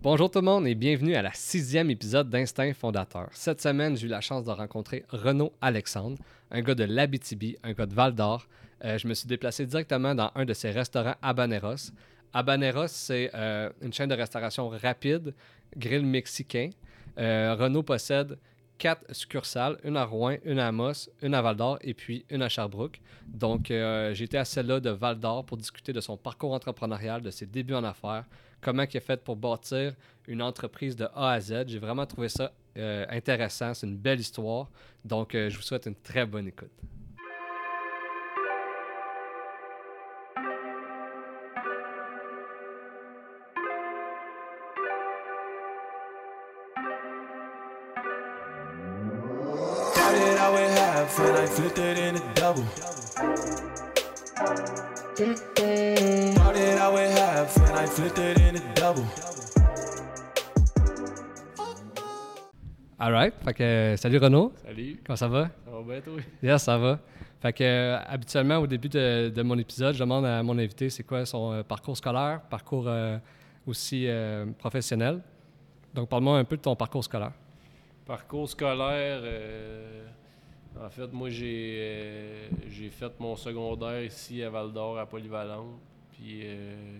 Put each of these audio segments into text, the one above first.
Bonjour tout le monde et bienvenue à la sixième épisode d'Instinct Fondateur. Cette semaine, j'ai eu la chance de rencontrer Renaud Alexandre, un gars de l'Abitibi, un gars de Val d'Or. Euh, je me suis déplacé directement dans un de ses restaurants Habaneros. Habaneros, c'est euh, une chaîne de restauration rapide, grill mexicain. Euh, Renaud possède quatre succursales, une à Rouen, une à Amos, une à Val d'Or et puis une à Sherbrooke. Donc, été à celle-là de Val d'Or pour discuter de son parcours entrepreneurial, de ses débuts en affaires, comment il a fait pour bâtir une entreprise de A à Z. J'ai vraiment trouvé ça euh, intéressant. C'est une belle histoire. Donc, euh, je vous souhaite une très bonne écoute. Out with half and I flipped it in a double. Started out with half and I flipped it in a double. All right. Fait que, euh, salut Renaud. Salut, Comment ça va? ça va bien toi? Yes, ça va. Fait que, euh, habituellement, au début de, de mon épisode, je demande à mon invité c'est quoi son euh, parcours scolaire, parcours euh, aussi euh, professionnel. Donc, parle-moi un peu de ton parcours scolaire. Parcours scolaire, euh, en fait, moi j'ai euh, j'ai fait mon secondaire ici à Val d'Or, à Polyvalente. Puis euh,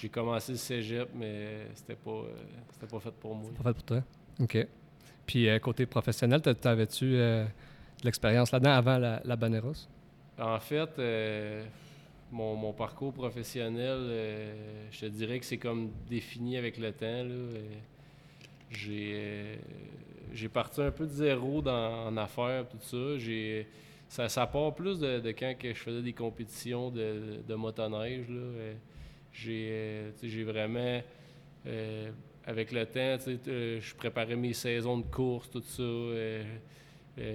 j'ai commencé le cégep, mais c'était pas, euh, c'était pas fait pour moi. Pas fait pour toi. OK. Puis, euh, côté professionnel, t'a- t'avais-tu euh, de l'expérience là-dedans avant la, la Baneros? En fait, mon, mon parcours professionnel, je te dirais que c'est comme défini avec le temps. là. J'ai j'ai parti un peu de zéro dans, en affaires, tout ça. J'ai ça, ça part plus de, de quand que je faisais des compétitions de, de motoneige. là. J'ai euh, j'ai vraiment, euh, avec le temps, euh, je préparais mes saisons de course, tout ça. euh,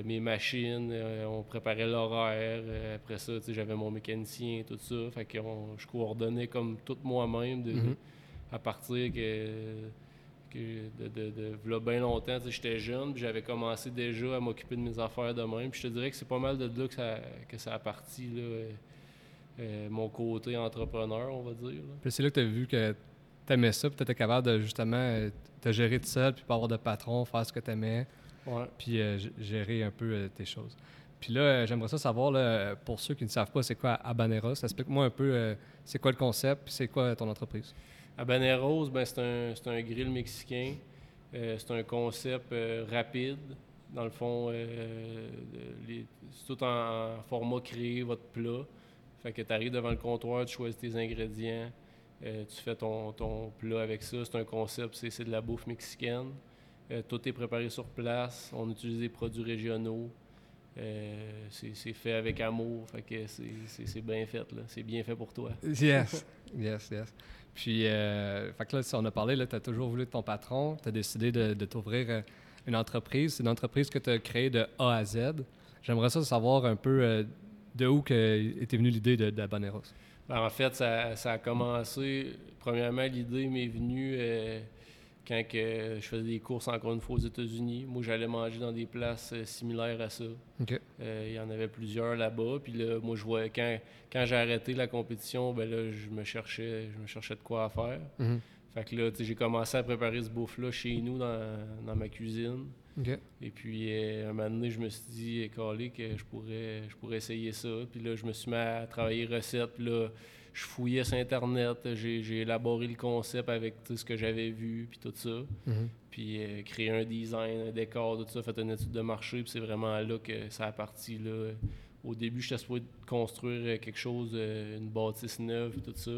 mes machines, on préparait l'horaire. après ça, j'avais mon mécanicien, tout ça. Fait que on- je coordonnais comme tout moi-même de- Mhm. à partir que, de, de, de v'là bien longtemps. J'étais jeune, puis j'avais commencé déjà à m'occuper de mes affaires de même. Puis je te dirais que c'est pas mal de là que ça, que ça a parti, là, euh, mon côté entrepreneur, on va dire. là. Puis, c'est là que tu as vu que tu aimais ça, puis tu étais capable de justement euh, te gérer tout seul, puis pas avoir de patron, faire ce que tu aimais. Ouais. puis euh, gérer un peu euh, tes choses. Puis là, j'aimerais ça savoir, là, pour ceux qui ne savent pas, c'est quoi Habaneros. Explique-moi un peu, c'est quoi le concept, puis c'est quoi ton entreprise? Habaneros, ben, c'est un, c'est un grill mexicain. C'est un concept rapide. Dans le fond, euh, les- c'est tout en, en format créé, votre plat. Fait que tu arrives devant le comptoir, tu choisis tes ingrédients, euh, tu fais ton, ton plat avec ça. C'est un concept, c'est, de la bouffe mexicaine. Euh, tout est préparé sur place. On utilise des produits régionaux. Euh, c'est, fait avec amour. Fait que c'est, bien fait. C'est bien fait pour toi. Yes, yes, yes. Puis, fait que là, si on a parlé, tu as toujours voulu être ton patron, tu as décidé de, de t'ouvrir une entreprise. C'est une entreprise que tu as créée de A à Z. J'aimerais ça savoir un peu de où que était venue l'idée de, d'Habaneros. Ben, en fait, ça, ça a commencé. Premièrement, l'idée m'est venue euh, quand que je faisais des courses encore une fois aux États-Unis. Moi, j'allais manger dans des places euh, similaires à ça. Euh, Il y en avait plusieurs là-bas. Puis là, moi, je voyais quand, quand j'ai arrêté la compétition, ben là, je me cherchais, je me cherchais de quoi à faire. Mhm. Fait que là, j'ai commencé à préparer ce bouffe-là chez nous dans, dans ma cuisine. Et puis, euh, un moment donné, je me suis dit, eh, calé, que je pourrais, je pourrais essayer ça. Puis là, je me suis mis à travailler recettes. Puis là, je fouillais sur Internet. J'ai, élaboré le concept avec sais, ce que j'avais vu, puis tout ça. Mhm. Puis euh, créé un design, un décor, tout ça, fait une étude de marché. Puis c'est vraiment là que ça a parti. Là. Au début, j'étais supposé construire quelque chose, euh, une bâtisse neuve, puis tout ça.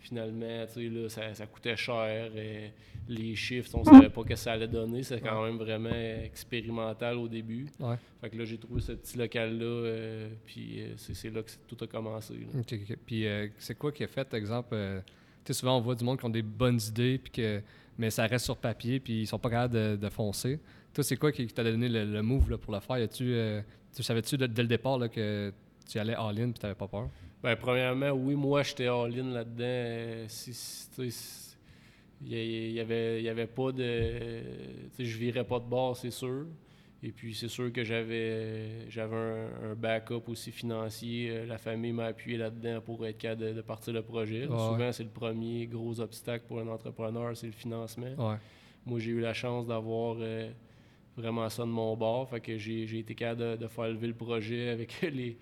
Finalement, tu sais, là, ça, ça coûtait cher. et les chiffres, on savait pas ce que ça allait donner. C'était quand même vraiment expérimental au début. Ouais. Fait que là, j'ai trouvé ce petit local-là, euh, puis euh, c'est, c'est là que c'est- tout a commencé. là. Puis euh, c'est quoi qui a fait, exemple, euh, tu sais, souvent on voit du monde qui ont des bonnes idées, puis que, mais ça reste sur papier, puis ils sont pas capables de, de foncer. Toi, c'est quoi qui, t'a donné le, le move là, pour le faire? Euh, tu savais-tu dès le départ là, que tu allais all-in, puis t'avais pas peur? Ben, premièrement, oui, moi, j'étais all-in là-dedans. euh, si, si- il y, y avait, y avait pas de. Je virais pas de bord, c'est sûr. Et puis, c'est sûr que j'avais j'avais un, un backup aussi financier. Euh, La famille m'a appuyé là-dedans pour être capable de, de partir le projet. Ouais, Souvent, c'est le premier gros obstacle pour un entrepreneur, c'est le financement. Ouais. Moi, j'ai eu la chance d'avoir euh, vraiment ça de mon bord. Fait que j'ai j'ai été capable de, de faire lever le projet avec les,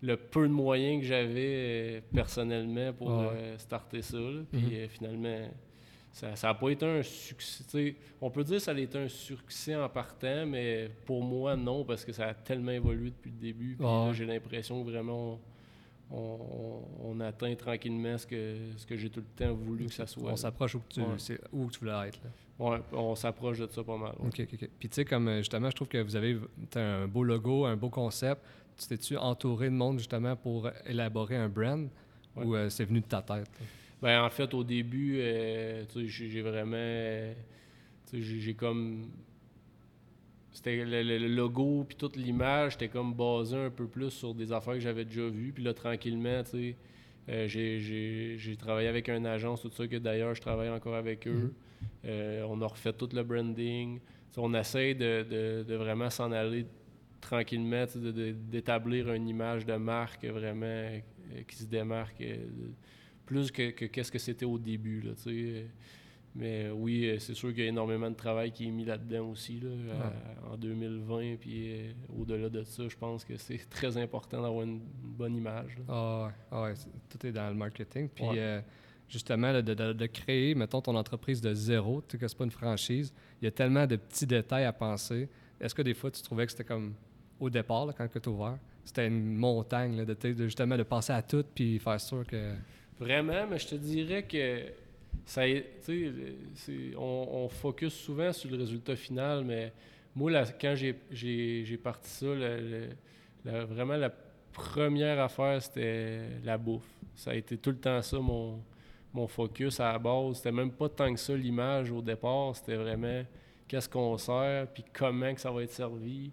le peu de moyens que j'avais euh, personnellement pour Ouais. euh, starter ça. là. Puis Mhm. euh, finalement, ça n'a pas été un succès. On peut dire que ça a été un succès en partant, mais pour moi, non, parce que ça a tellement évolué depuis le début. Puis Ouais. j'ai l'impression que vraiment on, on- on atteint tranquillement ce que, ce que j'ai tout le temps voulu que ça soit. On s'approche où, tu, Ouais. où tu voulais être. Là. Ouais, on s'approche de ça pas mal. ouais. OK, OK, OK. Puis tu sais, comme justement, je trouve que vous avez un beau logo, un beau concept. Tu t'es-tu entouré de monde justement pour élaborer un brand Ouais. ou euh, c'est venu de ta tête? Ben, en fait, au début, euh, j'ai vraiment. euh, j'ai comme. C'était le, le- le logo, puis toute l'image, c'était comme basé un peu plus sur des affaires que j'avais déjà vues. Puis là, tranquillement, tu sais, euh, j'ai- travaillé avec une agence, tout ça, que d'ailleurs, je travaille encore avec eux. Mhm. Euh, on a refait tout le branding. On essaie de, de- de vraiment s'en aller tranquillement, d'établir une image de marque vraiment euh, qui se démarque. euh, plus que que- qu'est-ce que c'était au début. Là, Mais oui, euh, c'est sûr qu'il y a énormément de travail qui est mis là-dedans aussi là, à- en 2020. Puis euh, au-delà de ça, je pense que c'est très important d'avoir une, bonne image. Ah ouais, ah ouais, tout est dans le marketing. Puis Ouais. justement, là, de, de- de créer, mettons, ton entreprise de zéro, tu sais que c'est pas une franchise, il y a tellement de petits détails à penser. Est-ce que des fois, tu trouvais que c'était comme au départ, là, quand tu ouvert, c'était une montagne de, justement de penser à tout puis faire sûr que. Vraiment, mais je te dirais que ça, on, on focus souvent sur le résultat final, mais moi, là, quand j'ai- parti ça, vraiment la première affaire, c'était la bouffe. Ça a été tout le temps ça, mon, mon focus à la base. C'était même pas tant que ça l'image au départ, c'était vraiment qu'est-ce qu'on sert, puis comment que ça va être servi.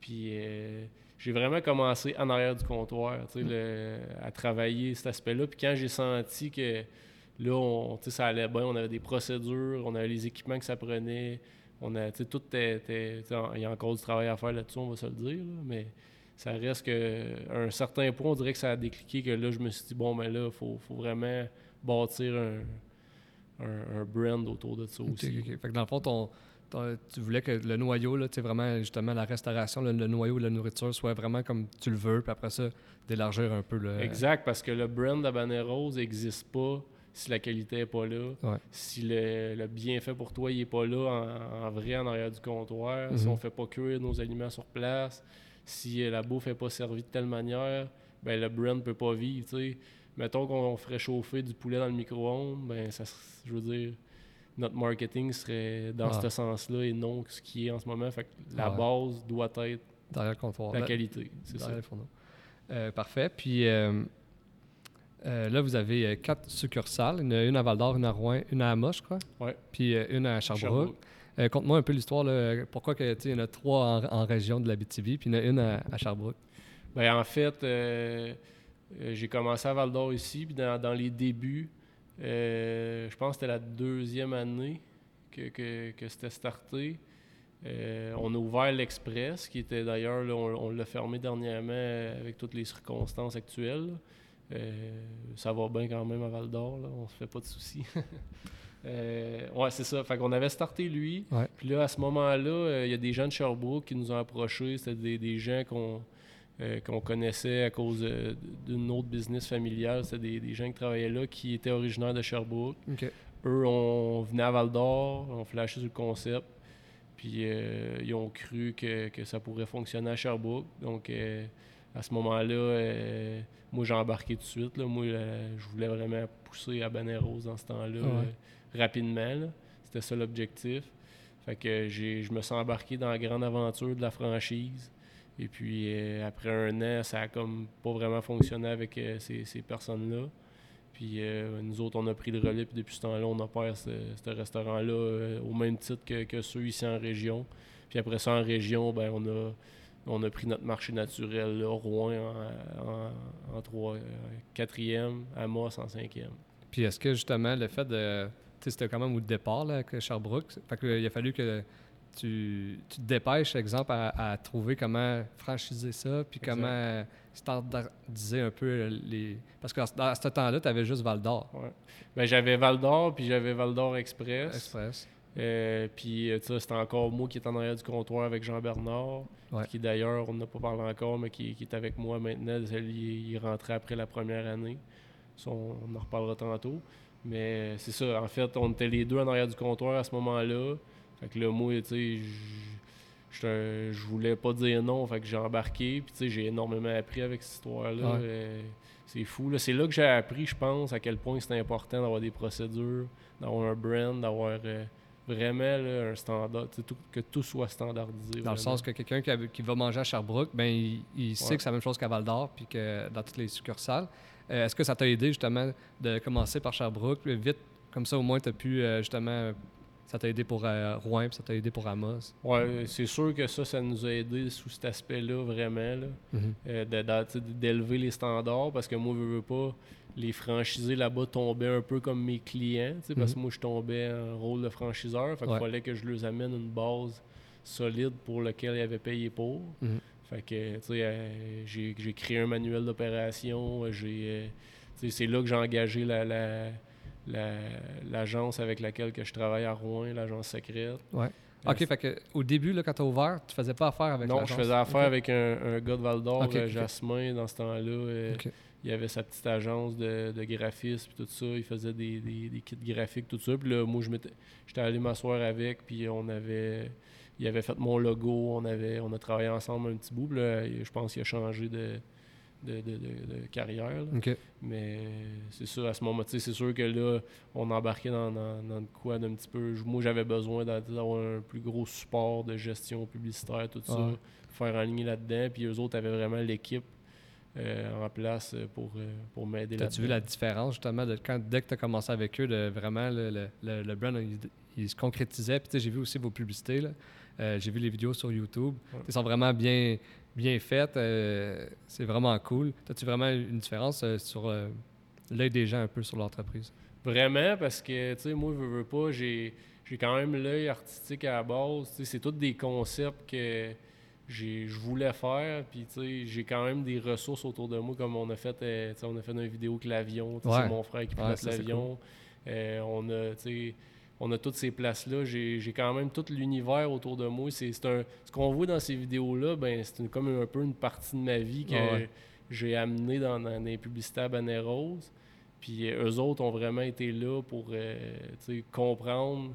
Puis euh, j'ai vraiment commencé en arrière du comptoir, tu sais, le- à travailler cet aspect-là. Puis quand j'ai senti que là, on, tu sais, ça allait bien, on avait des procédures, on avait les équipements que ça prenait, on a, tu sais, tout était, il y a encore du travail à faire là-dessus, on va se le dire, là, mais ça reste que à un certain point, on dirait que ça a décliqué que là, je me suis dit, bon, mais là, il faut, faut vraiment bâtir un, un, un brand autour de ça aussi. Fait que dans le fond, ton- tu voulais que le noyau, là, vraiment, justement, la restauration, le, le noyau de la nourriture soit vraiment comme tu le veux, puis après ça, d'élargir un peu le. Exact, parce que le brand d'Habanero n'existe pas si la qualité n'est pas là, Ouais. si le, le bienfait pour toi il est pas là en, en vrai en arrière du comptoir, si Mhm. on fait pas cuire nos aliments sur place, si euh, la bouffe n'est pas servie de telle manière, ben le brand peut pas vivre. Mettons qu'on ferait chauffer du poulet dans le micro-ondes, ben ça, je veux dire, notre marketing serait dans Ah. ce sens-là et non ce qui est en ce moment. Fait que la Ah ouais. base doit être Derrière le comptoir. la qualité. C'est ça. le. Euh, parfait. Puis euh, euh, là, vous avez quatre succursales. A une à Val-d'Or, une à Rouen, une à Amos, je crois. Ouais. Puis une à Sherbrooke. Sherbrooke. Conte-moi un peu l'histoire. Pourquoi que, il y en a trois en, en région de la BTV, puis il y en a une à, à Sherbrooke. Ben, en fait, j'ai commencé à Val d'Or ici, puis dans, dans les débuts, euh, je pense que c'était la deuxième année que, que, que c'était starté. Euh, on a ouvert l'Express, qui était d'ailleurs, on, on l'a fermé dernièrement avec toutes les circonstances actuelles. Euh, ça va bien quand même à Val d'Or, on se fait pas de soucis. Euh, ouais, c'est ça. Fait qu'on avait starté lui. Puis là, à ce moment-là, euh, il y a des gens de Sherbrooke qui nous ont approchés. C'était des, des gens qu'on euh, qu'on connaissait à cause euh, d'une autre business familiale. C'était des, des gens qui travaillaient là qui étaient originaires de Sherbrooke. OK. Eux, on venait à Val d'Or, on flashait sur le concept. Puis euh, ils ont cru que, que ça pourrait fonctionner à Sherbrooke. Donc à ce moment-là, moi j'ai embarqué tout de suite. là. Moi, je voulais vraiment pousser à Baneros dans ce temps-là Ouais. rapidement. C'était ça l'objectif. Fait que je me suis embarqué dans la grande aventure de la franchise. Et puis euh, après un an, ça a comme pas vraiment fonctionné avec euh, ces, ces personnes-là. Puis euh, nous autres, on a pris le relais, puis depuis ce temps-là, on opère ce, ce restaurant-là au même titre que, que ceux ici en région. Puis après ça, en région, ben, on, a, on a pris notre marché naturel, Rouen en, en, en Amos en cinquième. Puis est-ce que justement le fait de. Tu sais, c'était quand même au départ là, que Sherbrooke. Fait que, euh, il a fallu que tu, tu te dépêches, exemple, à, à trouver comment franchiser ça, puis Exact. comment standardiser un peu les... Parce que à ce temps-là, tu avais juste Val d'Or, Ouais. Ben, j'avais Val d'Or, puis j'avais Val d'Or Express. Express. Euh, puis, euh, tu sais, c'était encore moi qui était en arrière du comptoir avec Jean-Bernard, Ouais. qui d'ailleurs, on n'a pas parlé encore, mais qui, qui est avec moi maintenant. Il est rentré après la première année. Ça, on, on en reparlera tantôt. Mais c'est ça, en fait, on était les deux en arrière du comptoir à ce moment-là. Fait que là, moi, tu sais, je voulais pas dire non, fait que j'ai embarqué. Puis, tu sais, j'ai énormément appris avec cette histoire-là. Ouais. Euh, c'est fou. là. C'est là que j'ai appris, je pense, à quel point c'est important d'avoir des procédures, d'avoir un brand, d'avoir euh, vraiment là, un standard, tout- que tout soit standardisé. Dans le sens que quelqu'un qui, va manger à Sherbrooke, ben, il, il sait Ouais. que c'est la même chose qu'à Val d'Or, puis que dans toutes les succursales. Euh, Est-ce que ça t'a aidé justement de commencer par Sherbrooke, vite, comme ça au moins tu as pu justement, ça t'a aidé pour euh, Rouen, puis ça t'a aidé pour Amos. Ouais, c'est sûr que ça, ça nous a aidé sous cet aspect-là, vraiment. là. euh, d'élever les standards parce que moi, je veux pas, les franchisés là-bas tombaient un peu comme mes clients, parce que moi, je tombais en rôle de franchiseur. Fait qu'il Ouais. fallait que je leur amène une base solide pour laquelle ils avaient payé pour. Mhm. Fait que, tu sais, euh, j'ai créé un manuel d'opération. euh, J'ai, c'est là que j'ai engagé la, la- la- l'agence avec laquelle que je travaille à Rouen, l'agence secrète. Ouais. Euh, OK, fait que au début, là, quand tu as ouvert, tu faisais pas affaire avec non, je faisais affaire avec un, un gars de Val d'Or, euh. Jasmin, dans ce temps-là. euh. Il avait sa petite agence de, de graphisme, puis tout ça. Il faisait des, des- des kits graphiques, tout ça. Puis là, moi, j'étais allé m'asseoir avec, puis on avait... Il avait fait mon logo, on, avait, on a travaillé ensemble un petit bout. Puis là, je pense qu'il a changé de, de, de- de- de carrière. là. Mais c'est ça, à ce moment tu sais, c'est sûr que là, on embarquait dans, dans, dans quoi d'un petit peu. Moi, j'avais besoin d'a- d'avoir un plus gros support de gestion publicitaire, tout ça, faire en ligne là-dedans. Puis eux autres avaient vraiment l'équipe euh, en place euh, pour, euh, pour m'aider là-dedans. As-tu vu la différence justement de quand, dès que tu as commencé avec eux, de vraiment le, le, le- le brand, il, il se concrétisait. Puis j'ai vu aussi vos publicités. là. Euh, j'ai vu les vidéos sur YouTube. Ouais. Elles sont vraiment bien, bien faites. euh, c'est vraiment cool. As-tu vraiment une différence euh, sur euh, l'œil des gens un peu sur l'entreprise? Vraiment, parce que, tu sais, moi, je veux pas, j'ai j'ai quand même l'œil artistique à la base. C'est tous des concepts que j'ai- je voulais faire. Puis, tu sais, j'ai quand même des ressources autour de moi, comme on a fait, euh, on a fait une vidéo avec l'avion. Ouais. C'est mon frère qui pilote l'avion. On a, tu sais, on a toutes ces places-là. J'ai j'ai quand même tout l'univers autour de moi. C'est ce qu'on voit dans ces vidéos-là, ben, c'est comme un peu une partie de ma vie que ouais. j'ai amené dans, dans les publicités à Bonnet Rose. Puis euh, eux autres ont vraiment été là pour euh, comprendre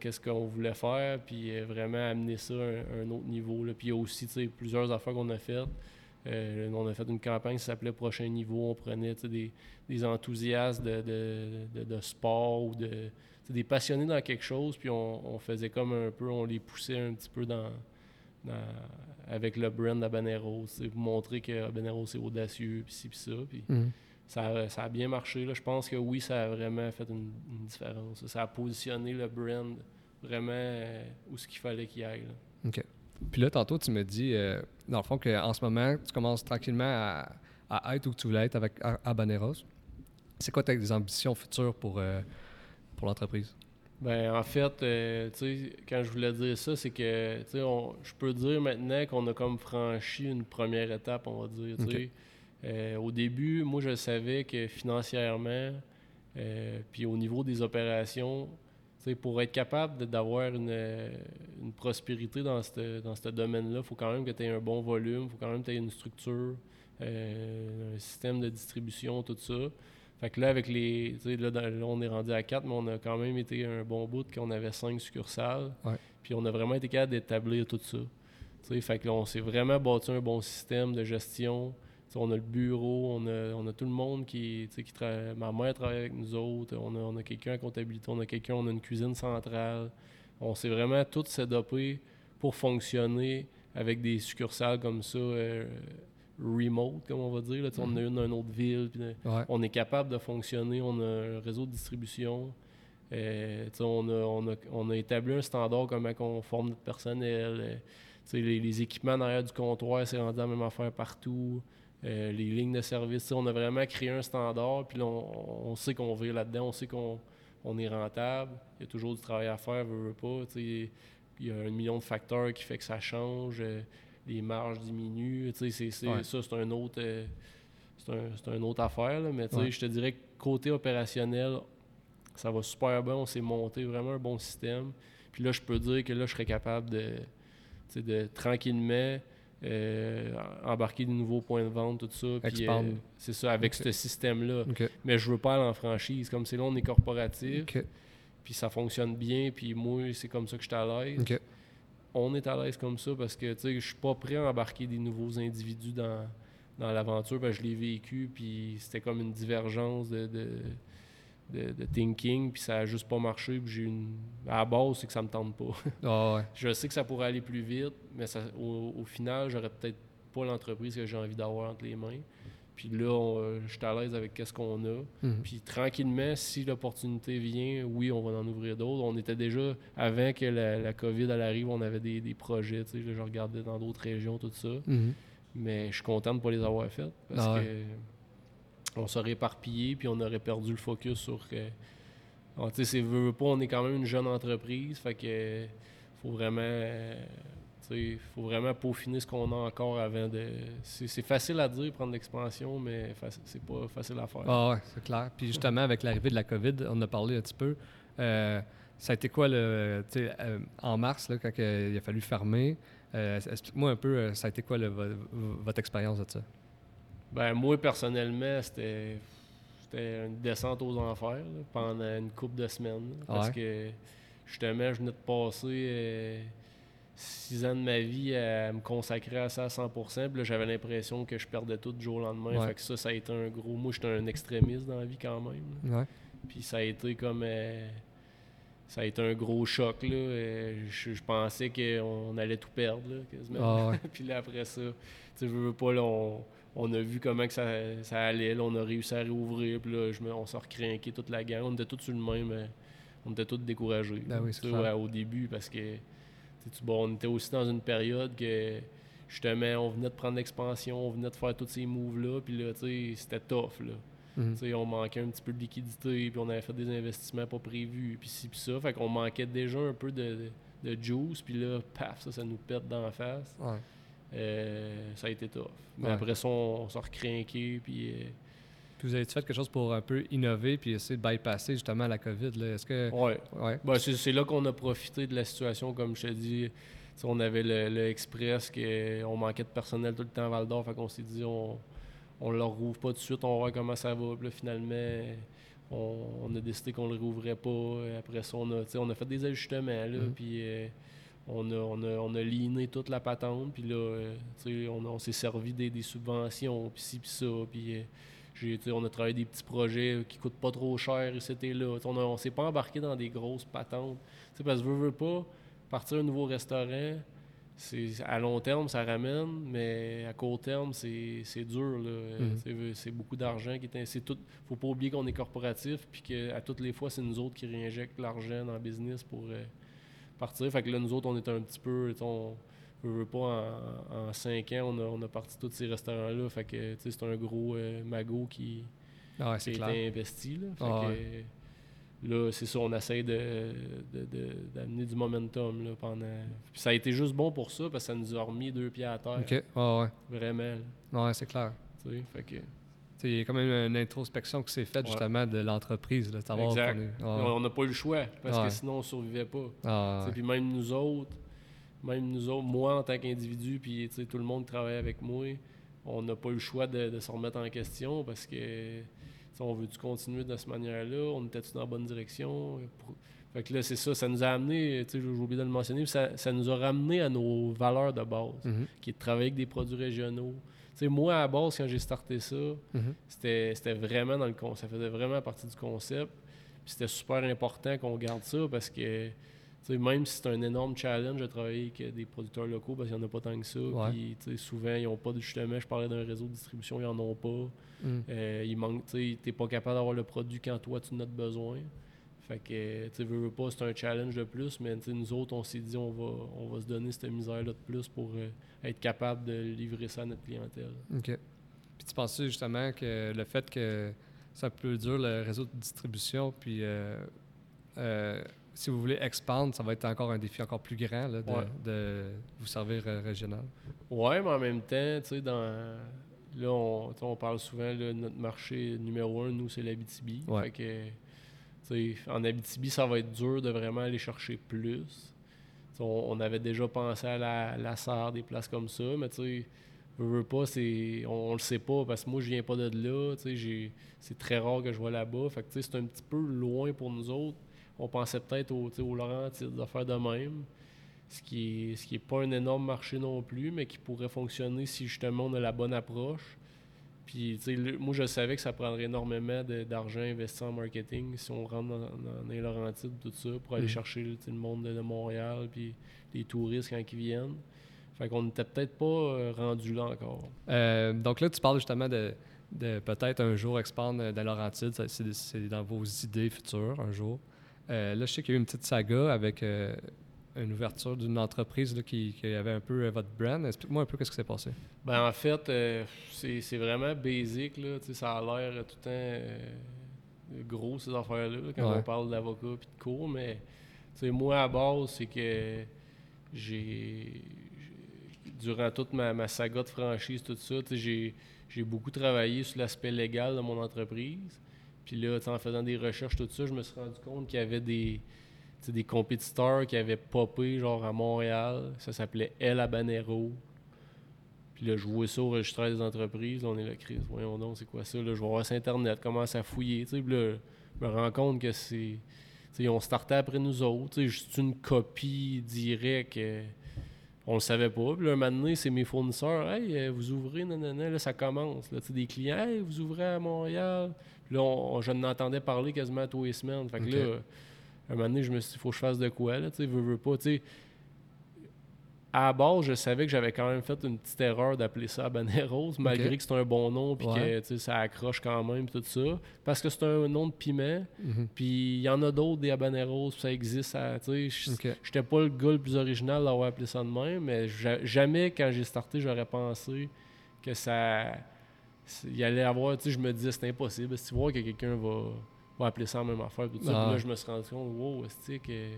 qu'est-ce qu'on voulait faire, puis euh, vraiment amener ça à un, un autre niveau. Là. Puis il y a aussi tu sais, plusieurs affaires qu'on a faites. Euh, on a fait une campagne qui s'appelait Prochain Niveau. On prenait des, des enthousiastes de, de, de- de sport ou de, des passionnés dans quelque chose, puis on, on faisait comme un peu, on les poussait un petit peu dans, dans- avec le brand Habanero. C'est pour montrer que Habanero c'est audacieux, puis ci, puis ça. Puis ça, a- ça a bien marché. Là. Je pense que oui, ça a vraiment fait une, une différence. Ça a positionné le brand vraiment euh, où ce qu'il fallait qu'il aille. là. OK. Puis là, tantôt, tu me dis, euh, dans le fond, qu'en ce moment, tu commences tranquillement à, à être où tu voulais être avec Habaneros. C'est quoi tes ambitions futures pour, euh, pour l'entreprise? Ben, en fait, euh, tu sais, quand je voulais dire ça, c'est que, tu sais, on- je peux dire maintenant qu'on a comme franchi une première étape, on va dire, tu. Euh, au début, moi, je savais que financièrement, euh, puis au niveau des opérations, tu sais, pour être capable d'avoir une, une prospérité dans ce dans domaine-là, il faut quand même que tu aies un bon volume, il faut quand même que tu aies une structure, un système de distribution, tout ça. Fait que là, avec les. Là, dans- là, on est rendu à 4, mais on a quand même été un bon bout qu'on avait 5 succursales. Ouais. Puis on a vraiment été capable d'établir tout ça. Fait que là, on s'est vraiment bâti un bon système de gestion. On a le bureau, on a, on a tout le monde qui, qui travaille. Ma mère travaille avec nous autres, on a, on a quelqu'un en comptabilité, on a quelqu'un, on a une cuisine centrale. On s'est vraiment tout sédopé pour fonctionner avec des succursales comme ça, euh, remote, comme on va dire. Là. On a une dans une autre ville. Ouais. on est capable de fonctionner, on a un réseau de distribution. Euh, on, a, on, a, on a établi un standard comment on forme notre personnel. euh, les, les équipements en arrière du comptoir, c'est rendu la même affaire partout. Euh, les lignes de service, on a vraiment créé un standard, puis on, on sait qu'on vit là-dedans, on sait qu'on on est rentable. Il y a toujours du travail à faire, veut, veut pas. il y a un million de facteurs qui fait que ça change, les marges diminuent. tu sais, c'est- Ouais. Ça, c'est un autre. euh, c'est un, une autre affaire, là, mais Ouais. je te dirais que côté opérationnel, ça va super bien. On s'est monté vraiment un bon système. Puis là, je peux dire que là, je serais capable de, de tranquillement euh, embarquer des nouveaux points de vente, tout ça. Puis, euh, c'est ça, avec ce système-là. Mais je veux pas aller en franchise. Comme c'est là, on est corporatif, puis ça fonctionne bien, puis moi, c'est comme ça que je suis à l'aise. On est à l'aise comme ça parce que, je suis pas prêt à embarquer des nouveaux individus dans, dans l'aventure. parce que je l'ai vécu, puis c'était comme une divergence de, de, de- de thinking, puis ça a juste pas marché. Puis j'ai une... À la base, c'est que ça me tente pas. Ah ouais. je sais que ça pourrait aller plus vite, mais ça, au, au final, j'aurais peut-être pas l'entreprise que j'ai envie d'avoir entre les mains. Puis là, euh, je suis à l'aise avec qu'est-ce qu'on a. Mhm. Puis tranquillement, si l'opportunité vient, oui, on va en ouvrir d'autres. On était déjà, avant que la, la COVID elle arrive, on avait des, des projets. Tu sais, je regardais dans d'autres régions, tout ça. Mhm. Mais je suis content de ne pas les avoir faites parce Ah que on s'aurait éparpillé puis on aurait perdu le focus sur que. Ah, tu sais, c'est veux pas, on est quand même une jeune entreprise. Fait que faut vraiment. euh, sais, faut vraiment peaufiner ce qu'on a encore avant de. C'est facile à dire, prendre l'expansion, mais c'est pas facile à faire. Ah ouais, c'est clair. Puis justement, avec l'arrivée de la COVID, on en a parlé un petit peu. Euh, ça a été quoi, le, euh, en mars, là, quand il a fallu fermer? Euh, Explique-moi un peu, euh, ça a été quoi le- votre expérience de ça? Ben, moi, personnellement, c'était c'était une descente aux enfers là, pendant une couple de semaines. là, parce Ouais. que, justement, je venais de passer euh, six ans de ma vie à me consacrer à ça à 100%. Puis là, j'avais l'impression que je perdais tout du jour au lendemain. Ouais. Fait que ça, ça a été un gros... Moi, j'étais un extrémiste dans la vie quand même. Ouais. Puis ça a été comme... euh, ça a été un gros choc, là. Euh, Je, je pensais qu'on allait tout perdre, là, quasiment. Ah ouais. Puis là, après ça, tu veux, veux pas, là, on, on a vu comment que ça, ça allait. Là, on a réussi à réouvrir. Puis là, je me- on s'est recrinqué toute la gang. On était tous sur le même. euh, On était tous découragés. Ben oui, ouais, au début, parce que bon, on était aussi dans une période que justement, on venait de prendre l'expansion, on venait de faire tous ces moves-là. Puis là, tu sais, c'était tough. Là. Mhm. On manquait un petit peu de liquidité, puis on avait fait des investissements pas prévus, puis ci, puis ça. Fait qu'on manquait déjà un peu de, de, de juice, puis là, paf, ça, ça nous pète dans la face. Ouais. Euh, ça a été tough. Mais Ouais. après ça, on, on s'est recrinqué, puis... euh, Puis vous avez fait quelque chose pour un peu innover puis essayer de bypasser justement la COVID? là? Est-ce que. ouais. Ouais. Ben, c'est, là qu'on a profité de la situation, comme je te dis. On avait le, le Express, que on manquait de personnel tout le temps à Val d'Or, fait qu'on s'est dit, on on le rouvre pas tout de suite, on va voir comment ça va. Puis là, finalement, on, on a décidé qu'on le rouvrait pas. Après ça, on a, on a fait des ajustements, là, Mhm. puis euh, on, a, on, a, on a liné toute la patente, puis là, euh, on, on s'est servi des, des subventions, puis ci, puis ça, puis... euh, on a travaillé des petits projets qui coûtent pas trop cher et c'était là. On, on s'est pas embarqué dans des grosses patentes. Parce que veux, veux pas, partir un nouveau restaurant, c'est à long terme, ça ramène, mais à court terme, c'est dur. Mhm. Sais, C'est beaucoup d'argent qui est. c'est Tout, faut pas oublier qu'on est corporatif, puis qu'à toutes les fois, c'est nous autres qui réinjectent l'argent dans le business pour euh, partir. Fait que là, nous autres, on est un petit peu. On, veux, veux pas, en, en cinq ans, on a, on a parti tous ces restaurants-là. Fait que c'est un gros euh, magot qui, Ah ouais, qui c'est a clair. été investi. Là, Fait Ah que, là, c'est ça, on essaye de, de- de- d'amener du momentum là, pendant. Puis ça a été juste bon pour ça parce que ça nous a remis deux pieds à terre. OK. Ah ouais. Vraiment. Ouais, c'est clair. Fait que, Il y a quand même une introspection qui s'est faite Ouais. justement de l'entreprise. Exact. est- Ah, On n'a pas eu le choix parce que sinon on survivait pas. ah. Puis même nous autres, même nous autres, moi en tant qu'individu, puis tout le monde qui travaille avec moi, on n'a pas eu le choix de, de se remettre en question parce que on veut-tu continuer de cette manière-là? On était-tu dans la bonne direction? Fait que là, c'est ça, ça nous a amené, j'ai oublié de le mentionner, ça, ça nous a ramené à nos valeurs de base, Mhm. qui est de travailler avec des produits régionaux. Moi, à la base, quand j'ai starté ça, Mhm. c'était c'était vraiment dans le concept. Ça faisait vraiment partie du concept. C'était super important qu'on garde ça parce que même si c'est un énorme challenge de travailler avec des producteurs locaux parce qu'il n'y en a pas tant que ça. Ouais. Puis souvent, ils n'ont pas de justement, je parlais d'un réseau de distribution, ils n'en ont pas. Mhm. Euh, il manque, tu n'es pas capable d'avoir le produit quand toi tu en as besoin. Fait que, tu veux, veux pas, c'est un challenge de plus, mais nous autres, on s'est dit, on va, on va se donner cette misère-là de plus pour euh, être capable de livrer ça à notre clientèle. OK. Puis tu pensais justement que le fait que c'est un peu dur le réseau de distribution, puis euh, euh, si vous voulez expandre, ça va être encore un défi encore plus grand là, de, Ouais. de vous servir euh, régional. Ouais, mais en même temps, tu sais, dans. Là, on, on parle souvent, là, notre marché numéro un, nous, c'est l'Abitibi. Ouais. Fait que, en Abitibi, ça va être dur de vraiment aller chercher plus. On, on avait déjà pensé à la, la Sarre, des places comme ça, mais tu veux, pas, c'est, on, on le sait pas, parce que moi, je viens pas de là, c'est très rare que je vois là-bas. Fait que, c'est un petit peu loin pour nous autres. On pensait peut-être au, au Laurentides, des affaires de même ce qui est, ce qui est pas un énorme marché non plus, mais qui pourrait fonctionner si justement on a la bonne approche. Puis, le- moi, je savais que ça prendrait énormément d'argent investi en marketing si on rentre dans, dans, dans les Laurentides, tout ça, pour aller chercher le monde de, de Montréal, puis les touristes quand ils viennent. Fait qu'on n'était peut-être pas euh, rendu là encore. Euh, donc là, tu parles justement de, de peut-être un jour expandre euh, dans Laurentide. Ça, C'est c'est dans vos idées futures, un jour. Euh, là, je sais qu'il y a eu une petite saga avec euh, une ouverture d'une entreprise là, qui, qui avait un peu euh, votre brand. Explique-moi un peu qu'est-ce qui s'est passé. Ben, en fait, c'est vraiment basic. Là, ça a l'air tout le temps gros, ces affaires-là, quand Ouais. on parle d'avocat et de cours. Mais moi, à base, c'est que j'ai. Durant toute ma, ma saga de franchise, tout ça, j'ai beaucoup travaillé sur l'aspect légal de mon entreprise. Puis là, en faisant des recherches, tout ça, je me suis rendu compte qu'il y avait des, des compétiteurs qui avaient popé, genre à Montréal. Ça s'appelait El Habanero. Puis là, je vois ça au registraire des entreprises. Là, on est là, Chris, voyons donc, c'est quoi ça? Là, je vais voir sur Internet, commence à fouiller. Puis là, je me rends compte que c'est. ont starté après nous autres. Juste une copie directe. euh, on le savait pas. Puis là, un moment donné, c'est mes fournisseurs. Hey, euh, vous ouvrez, nanana. Là, ça commence. Là, des clients, hey, vous ouvrez à Montréal. Là, on, on- je n'entendais parler quasiment tous les semaines. Fait que là, un moment donné, je me suis dit, faut que je fasse de quoi, là, tu sais, veux, veux pas, tu sais. À la base, je savais que j'avais quand même fait une petite erreur d'appeler ça Habaneros, malgré que c'est un bon nom, puis Ouais. que, tu sais, ça accroche quand même, tout ça. Parce que c'est un nom de piment, Mhm. puis il y en a d'autres, des Habaneros, ça existe, ça, tu sais. je- OK. J'étais pas le gars le plus original d'avoir appelé ça de même, mais ja- jamais, quand j'ai starté, j'aurais pensé que ça... Il y allait avoir, tu sais, je me disais, c'est impossible. Si tu vois que quelqu'un va, va appeler ça la même affaire, tout ça. Ah Puis là, je me suis rendu compte, wow, c'est que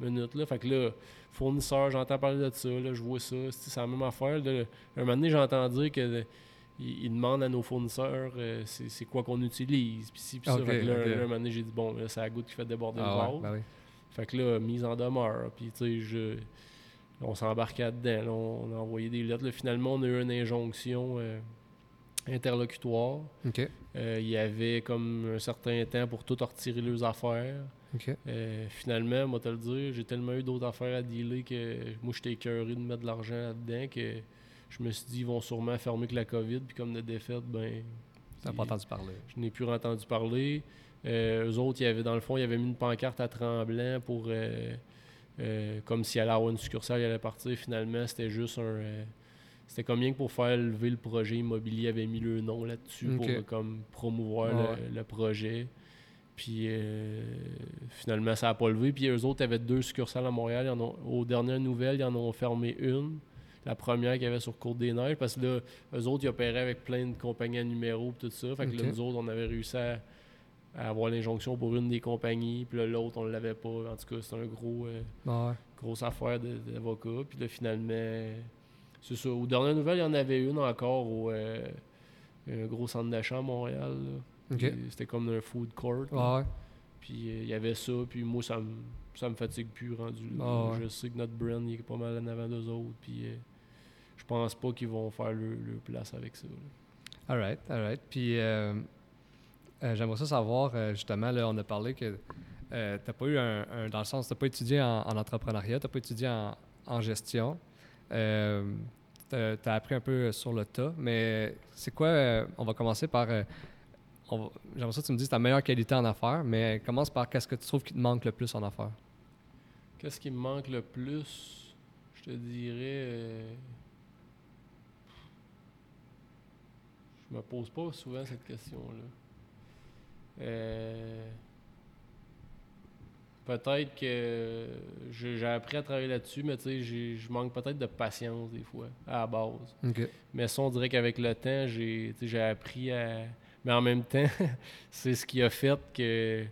minute là? Fait que là, fournisseur, j'entends parler de ça, là, je vois ça, c'est la même affaire. Là, un moment donné, j'entends dire que ils, ils demandent à nos fournisseurs euh, c'est quoi qu'on utilise, puis ci, puis ça. Fait que là, un moment donné, j'ai dit, bon, là, c'est la goutte qui fait déborder le Ah vase. ouais, ben oui. Fait que là, mise en demeure. Puis, tu sais, je... on s'embarquait dedans. là, on a envoyé des lettres. Là, finalement, on a eu une injonction euh, interlocutoire. Euh, il y avait comme un certain temps pour tout retirer leurs affaires. Euh, finalement, moi te le dire, j'ai tellement eu d'autres affaires à dealer que moi, j'étais écœuré de mettre de l'argent là-dedans que je me suis dit, ils vont sûrement fermer que la COVID. Puis comme de défaite, ben... T'as pas entendu parler. Je n'ai plus entendu parler. Euh, eux autres, il y avait, dans le fond, il y avait mis une pancarte à Tremblant pour. euh, comme s'il allait avoir une succursale, il allait partir. Finalement, c'était juste un. C'était combien que pour faire lever le projet immobilier, il avait mis le nom là-dessus pour euh, comme promouvoir le, projet. Puis euh, finalement, ça n'a pas levé. Puis eux autres avaient deux succursales à Montréal. Ils en ont- aux dernières nouvelles, ils en ont fermé une. La première qu'il y avait sur Côte des Neiges, parce que là, eux autres, ils opéraient avec plein de compagnies à numéro et tout ça. Fait que là, nous autres, on avait réussi à, à avoir l'injonction pour une des compagnies, puis là, l'autre, on ne l'avait pas. En tout cas, c'est un gros, euh, ouais. grosse affaire d'avocat. Puis là, finalement, c'est ça. Aux dernières nouvelles, il y en avait une encore au euh, un gros centre d'achat à Montréal. C'était comme un food court. Ah ouais. Puis euh, il y avait ça, puis moi, ça me, ça me fatigue plus rendu là. Ah ouais. Je sais que notre brand il est pas mal en avant d'eux autres, puis euh, je pense pas qu'ils vont faire leur, leur place avec ça. là. All right, all right. Puis, euh, j'aimerais ça savoir, justement, là, on a parlé que t'as pas eu un, un- Dans le sens, t'as pas étudié en, en entrepreneuriat, t'as pas étudié en, en gestion. Euh, t'as as appris un peu sur le tas, mais c'est quoi... euh, on va commencer par... euh, J'aimerais ça que tu me dises ta meilleure qualité en affaires, mais commence par qu'est-ce que tu trouves qui te manque le plus en affaires? Qu'est-ce qui me manque le plus Je te dirais. euh, Je me pose pas souvent cette question-là. Euh, Peut-être que j'ai appris à travailler là-dessus, mais tu sais, je manque peut-être de patience des fois, à la base. Mais ça, on dirait qu'avec le temps, j'ai appris à. Mais en même temps, c'est ce qui a fait que,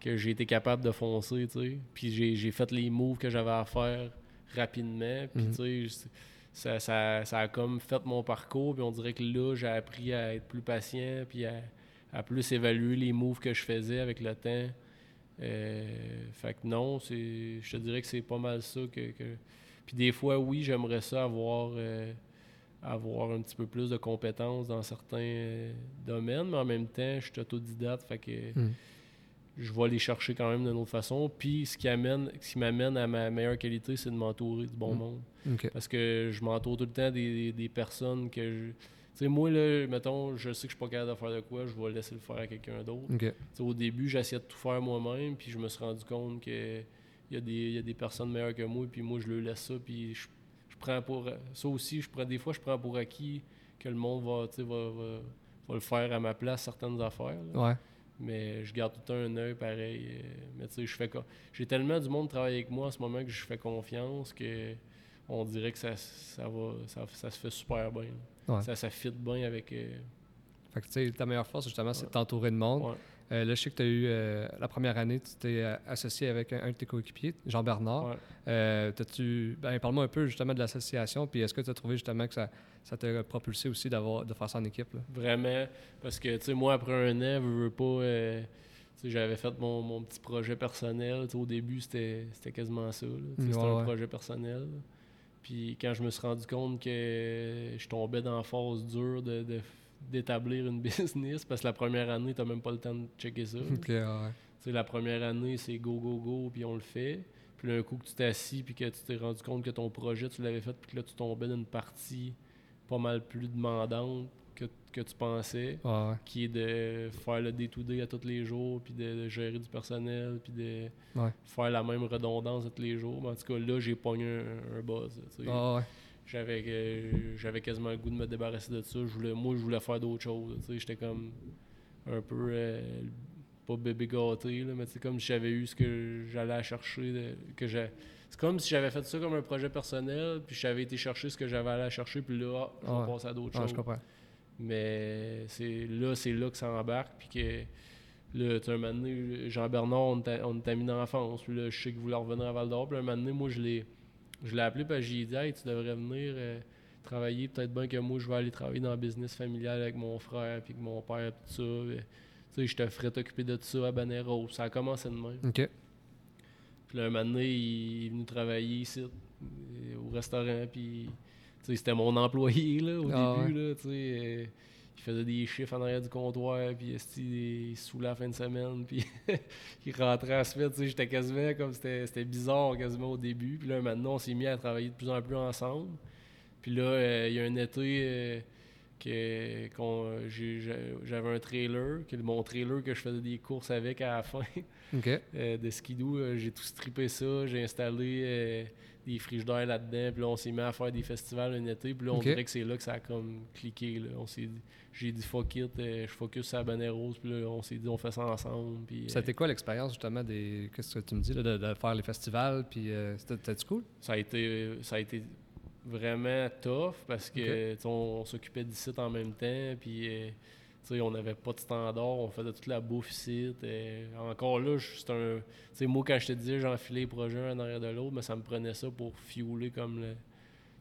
que j'ai été capable de foncer, tu sais. Puis j'ai, j'ai fait les moves que j'avais à faire rapidement. Puis, Mhm. tu sais, ça, ça, ça a comme fait mon parcours. Puis on dirait que là, j'ai appris à être plus patient, puis à, à plus évaluer les moves que je faisais avec le temps. Euh, fait que non, c'est, je te dirais que c'est pas mal ça que... que- Puis des fois, oui, j'aimerais ça avoir... euh, avoir un petit peu plus de compétences dans certains euh, domaines, mais en même temps, je suis autodidacte, fait que Mm. je vais les chercher quand même d'une autre façon. Puis ce qui amène, ce qui m'amène à ma meilleure qualité, c'est de m'entourer du bon Mm. monde. Parce que je m'entoure tout le temps des, des personnes que je. Sais, moi, là, mettons, je sais que je suis pas capable de faire de quoi, je vais laisser le faire à quelqu'un d'autre. Au début, j'essayais de tout faire moi-même, puis je me suis rendu compte que il y, a des- y a des personnes meilleures que moi, puis moi, je leur laisse ça, puis je, je prends pour... Ça aussi, je prends, des fois, je prends pour acquis que le monde va, va, va, va le faire à ma place, certaines affaires. là. Ouais. Mais je garde tout le temps un œil pareil. euh, Mais tu sais, je fais J'ai tellement du monde qui travaille avec moi en ce moment que je fais confiance que on dirait que ça, ça va. Ça, ça se fait super bien. Ouais. Ça, ça fit bien avec. euh, Fait que, tu sais, ta meilleure force, justement, c'est de t'entourer de monde. Euh, là, je sais que tu as eu, euh, la première année, tu t'es associé avec un, un de tes coéquipiers, Jean-Bernard. Euh, ben, parle-moi un peu justement de l'association, puis est-ce que tu as trouvé justement que ça, ça t'a propulsé aussi d'avoir, de faire ça en équipe? Là? Vraiment. Parce que, tu sais, moi, après un an, je veux pas. j'avais fait mon, mon petit projet personnel. Au début, c'était quasiment ça. C'était ouais, un ouais. projet personnel. Puis quand je me suis rendu compte que je tombais dans la phase dure de, de- d'établir une business, parce que la première année, tu même pas le temps de checker ça. ouais. La première année, c'est go, go, go, puis on le fait. Puis là, un coup que tu t'es assis, puis que tu t'es rendu compte que ton projet, tu l'avais fait, puis que là, tu tombais dans une partie pas mal plus demandante que, que tu pensais, ouais. qui est de faire le day-to-day à tous les jours, puis de, de gérer du personnel, puis de Ouais. faire la même redondance à tous les jours. Mais en tout cas, là, j'ai pogné un, un buzz. Ah, ouais. J'avais euh, j'avais quasiment le goût de me débarrasser de ça. Je voulais, moi, je voulais faire d'autres choses. J'étais comme un peu, euh, pas bébé gâté, là, mais c'est comme si j'avais eu ce que j'allais chercher. de- que j'ai- c'est comme si j'avais fait ça comme un projet personnel, puis j'avais été chercher ce que j'avais à aller chercher, puis là, ah, je vais passer à d'autres choses. je comprends. Mais c'est là, c'est là que ça embarque. Puis que là, tu un moment donné, Jean-Bernard, on t'a- on t'a mis dans l'enfance. Puis là, je sais qu'il voulait revenir à Val d'Or. Puis un moment donné, moi, je l'ai, je l'ai appelé. Puis j'ai dit, hey, tu devrais venir euh, travailler. Peut-être bien que moi, je vais aller travailler dans le business familial avec mon frère, puis avec mon père, tout ça. Puis, tu sais, je te ferais t'occuper de tout ça à Banero. Ça a commencé de même. OK. Puis là, un moment donné, il est venu travailler ici, au restaurant, puis c'était mon employé là, au Ah début. Là, euh, il faisait des chiffres en arrière du comptoir, puis esti, il se saoulait la fin de semaine, puis il rentrait à la semaine. J'étais quasiment comme c'était c'était bizarre quasiment au début. Puis là, maintenant, on s'est mis à travailler de plus en plus ensemble. Puis là, euh, il y a un été euh, que j'ai- j'avais un trailer, que mon trailer que je faisais des courses avec à la fin. Euh, de skidoo, euh, j'ai tout strippé ça, j'ai installé euh, des frigidaires là-dedans, puis là on s'est mis à faire des festivals un été, puis là on dirait que c'est là que ça a comme cliqué. Là. On s'est j'ai dit fuck it, euh, je focus sur la bonne rose, puis là on s'est dit on fait ça ensemble. Puis, Ça a euh, été quoi l'expérience justement des. Qu'est-ce que tu me dis là, de, de faire les festivals? Puis euh, c'était c'était cool? ça a été ça a été vraiment tough parce que sais, on, on s'occupait d'ici en même temps puis euh, on n'avait pas de standard, on faisait toute la bouffe ici. euh, encore là, c'est un. moi, quand je te disais, j'enfilais les projets un en arrière de l'autre, mais ça me prenait ça pour fueler comme le-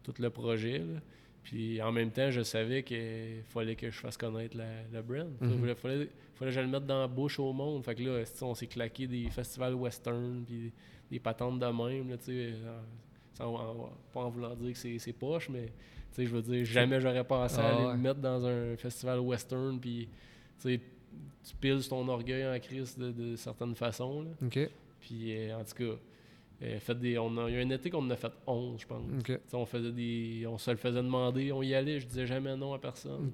tout le projet. là. Puis en même temps, je savais qu'il fallait que je fasse connaître la, le brand. Il Mhm. fallait, fallait, fallait que je le mette dans la bouche au monde. Fait que là, on s'est claqué des festivals western, puis des patentes de même, là, sans en- pas en voulant dire que c'est c'est poche, mais je veux dire, jamais j'aurais pensé à Ah aller ouais. me mettre dans un festival western, puis tu piles ton orgueil en crise de, de certaines façons. là. Puis euh, en tout cas, euh, fait des, on a, il y a un été qu'on en a fait 11, je pense. On faisait des. On se le faisait demander, on y allait, je disais jamais non à personne.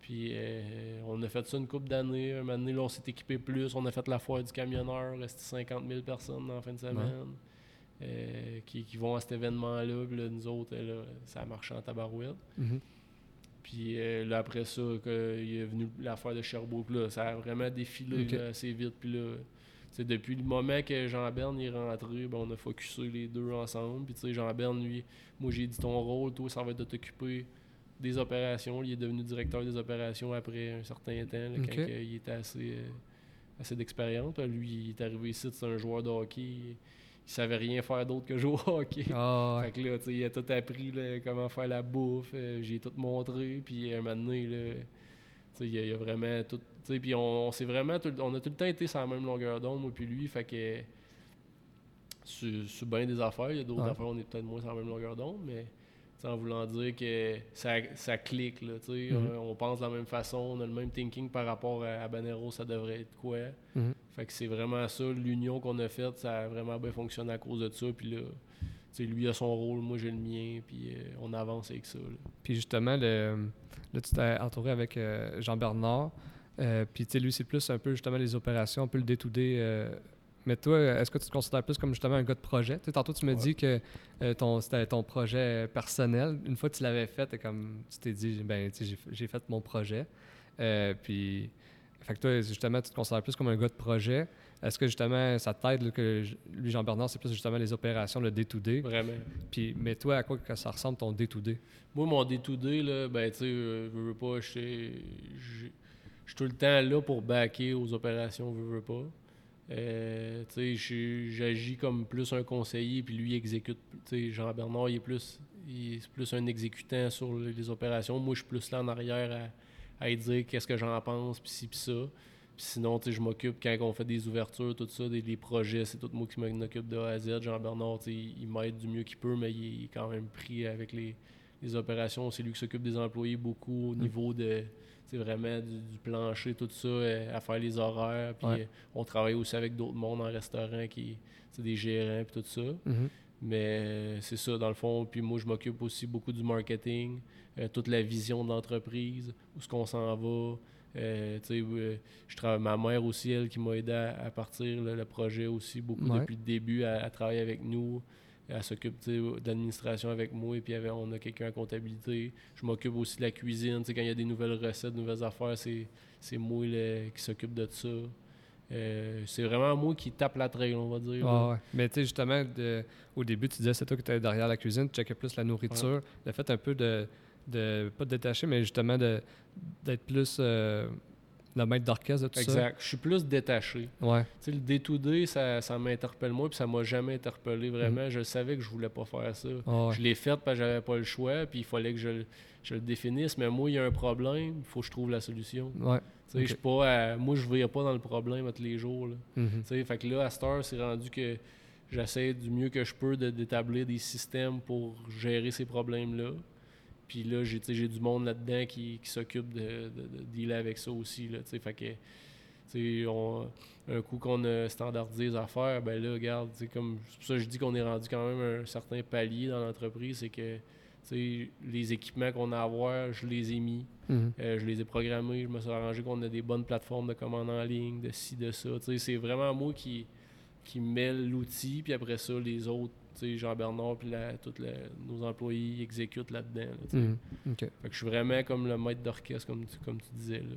Puis euh, on a fait ça une couple d'années. Un moment donné, là, on s'est équipé plus. On a fait la foire du camionneur. Resté 50 000 personnes la fin de semaine euh, qui, qui vont à cet événement-là. Puis là, nous autres, euh, là, ça a marché en tabarouette. Mhm. Puis euh, là, après ça, que, il est venu l'affaire de Sherbrooke. Là, ça a vraiment défilé là, assez vite. Puis là, depuis le moment que Jean Berne est rentré, ben, on a focusé les deux ensemble. Puis tu sais, Jean Berne, lui, moi j'ai dit ton rôle, toi, ça va être de t'occuper des opérations. Il est devenu directeur des opérations après un certain temps, là, quand euh, il était assez, assez d'expérience. Lui, il est arrivé ici, c'est un joueur de hockey. Il savait rien faire d'autre que jouer au hockey. Ah. Fait que là, il a tout appris là, comment faire la bouffe. euh, J'ai tout montré. Puis un moment donné, là, il, a, il a vraiment tout. Puis on, on s'est vraiment. tout- on a tout le temps été sur la même longueur d'onde, moi, puis lui. Fait que. Sur, sur bien des affaires, il y a d'autres Ouais. affaires, on est peut-être moins sur la même longueur d'onde, mais. En voulant dire que ça, ça clique, là, Mhm. on, on pense de la même façon, on a le même thinking par rapport à, à Banero, ça devrait être quoi. Mhm. Fait que c'est vraiment ça, l'union qu'on a faite, ça a vraiment bien fonctionné à cause de ça. Puis là, lui a son rôle, moi j'ai le mien, puis euh, on avance avec ça. là. Puis justement, le, là, tu t'es entouré avec euh, Jean-Bernard. Euh, puis lui, c'est plus un peu justement les opérations, un peu le day-to-day. euh, mais toi, est-ce que tu te considères plus comme justement un gars de projet? Tantôt, tu me Ouais. dis que euh, ton, c'était ton projet personnel. Une fois que tu l'avais fait, comme, tu t'es dit, ben, j'ai, j'ai fait mon projet. Euh, puis, fait que toi, justement, tu te considères plus comme un gars de projet. Est-ce que justement, ça t'aide là, que lui, Jean-Bernard, c'est plus justement les opérations, le day-to-day? Vraiment. Puis, mais toi, à quoi que ça ressemble ton day-to-day? Moi, mon day-to-day, là, ben, tu sais, euh, veux, veux pas, je suis tout le temps là pour backer aux opérations, veux, veux pas. Euh, j'agis comme plus un conseiller, puis lui exécute. Jean-Bernard, il est plus, il est plus un exécutant sur les opérations. Moi, je suis plus là en arrière à, à lui dire qu'est-ce que j'en pense, puis ci, puis ça. Puis sinon, je m'occupe quand on fait des ouvertures, tout ça, des, des projets, c'est tout moi qui m'en occupe de A à Z. Jean-Bernard, il m'aide du mieux qu'il peut, mais il est quand même pris avec les, les opérations. C'est lui qui s'occupe des employés beaucoup au niveau de, vraiment du, du plancher, tout ça, euh, à faire les horaires. Puis Ouais. euh, on travaille aussi avec d'autres mondes en restaurant qui, c'est des gérants, puis tout ça. Mhm. Mais euh, c'est ça, dans le fond. Puis moi, je m'occupe aussi beaucoup du marketing, toute la vision de l'entreprise, où est-ce qu'on s'en va. Euh, euh, je travaille, ma mère aussi, elle, qui m'a aidé à, à partir là, le projet aussi, beaucoup Ouais. depuis le début, à, à travailler avec nous. Elle s'occupe de l'administration avec moi, et puis on a quelqu'un en comptabilité. Je m'occupe aussi de la cuisine. Quand il y a des nouvelles recettes, de nouvelles affaires, c'est, c'est moi là, qui s'occupe de ça. Euh, c'est vraiment moi qui tape la trail, on va dire. Ah ouais. Mais tu sais, justement, de- au début, tu disais c'est toi qui étais derrière la cuisine, tu checkais plus la nourriture. Le fait un peu de, de pas de détacher, mais justement de, d'être plus euh, le maître d'orchestre de tout Exact. Je suis plus détaché. ça. Ouais. Tu sais, le day-to-day, ça, ça m'interpelle moins, puis ça m'a jamais interpellé vraiment. Je savais que je voulais pas faire ça. Ah Mhm. ouais. Je l'ai fait parce que j'avais pas le choix, puis il fallait que je, le- je le définisse. Mais moi, il y a un problème, il faut que je trouve la solution. Ouais. Je pas à- moi, je ne pas dans le problème tous les jours. là. Mhm. Tu sais, fait que là, à cette heure, c'est rendu que j'essaie du mieux que je peux de- d'établir des systèmes pour gérer ces problèmes-là. Puis là, j'ai du monde là-dedans qui, qui s'occupe de, de, de dealer avec ça aussi. Là, fait que, on- un coup qu'on a standardisé les affaires, ben là, regarde, comme, c'est pour ça que je dis qu'on est rendu quand même un certain palier dans l'entreprise, c'est que les équipements qu'on a à avoir, je les ai mis. Mhm. Euh, je les ai programmés, je me suis arrangé qu'on a des bonnes plateformes de commande en ligne, de ci, de ça. C'est vraiment moi qui, qui mêle l'outil, puis après ça, les autres, tu sais, Jean-Bernard, puis tous nos employés exécutent là-dedans. là. Mhm. OK. Fait que je suis vraiment comme le maître d'orchestre, comme tu, comme tu disais. Là.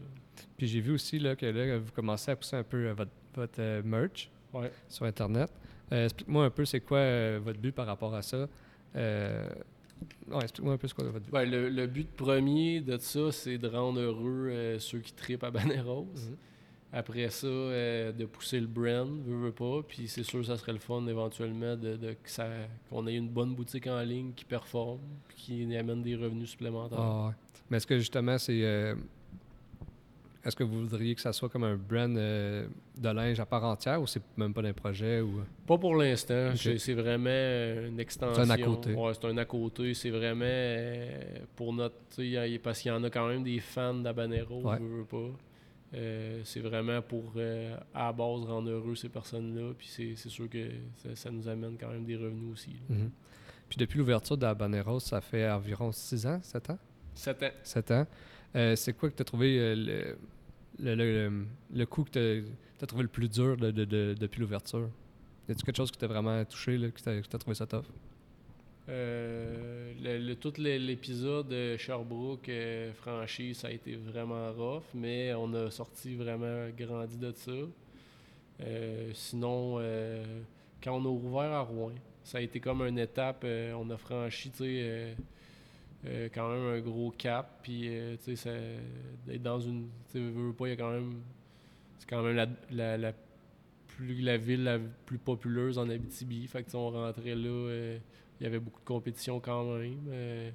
Puis j'ai vu aussi là, que là, vous commencez à pousser un peu euh, votre, votre euh, merch Ouais. sur Internet. Euh, explique-moi un peu c'est quoi euh, votre but par rapport à ça. Ouais, explique-moi un peu quoi votre but. Le, le but premier de ça, c'est de rendre heureux ceux qui tripent à Baneros. Mhm. Après ça, euh, de pousser le brand, veut, veut pas. Puis c'est sûr, ça serait le fun éventuellement de, de- que ça- qu'on ait une bonne boutique en ligne qui performe, puis qui amène des revenus supplémentaires. Ah. Mais est-ce que justement, c'est. euh, est-ce que vous voudriez que ça soit comme un brand euh, de linge à part entière ou c'est même pas d'un projet ou? Pas pour l'instant. C'est, vraiment une extension. C'est un à côté. Ouais, c'est un à côté. C'est vraiment pour notre. Parce qu'il y en a quand même des fans d'Habanero, Ouais. veut, veut pas. Euh, c'est vraiment pour, euh, à la base, rendre heureux ces personnes-là. Puis c'est, sûr que ça, ça nous amène quand même des revenus aussi. Mhm. Puis depuis l'ouverture de la ça fait environ 6 ans, 7 ans? Sept ans. 7 ans. Euh, c'est quoi que tu as trouvé le, le, le, coup que tu as, trouvé le plus dur de- de- de- depuis l'ouverture? Y a-tu quelque chose qui t'a vraiment touché, là, que tu as trouvé ça tough? Euh, le, le- tout l'épisode de Sherbrooke euh, franchi, ça a été vraiment rough, mais on a sorti vraiment grandi de ça. Euh, sinon, quand on a ouvert à Rouen, ça a été comme une étape. on a franchi, quand même un gros cap. Puis, tu sais, dans une. Tu veux, pas, il y a quand même. c'est quand même la, la, la plus, la ville la plus populeuse en Abitibi. Fait que, on rentrait là, il y avait beaucoup de compétition quand même. euh,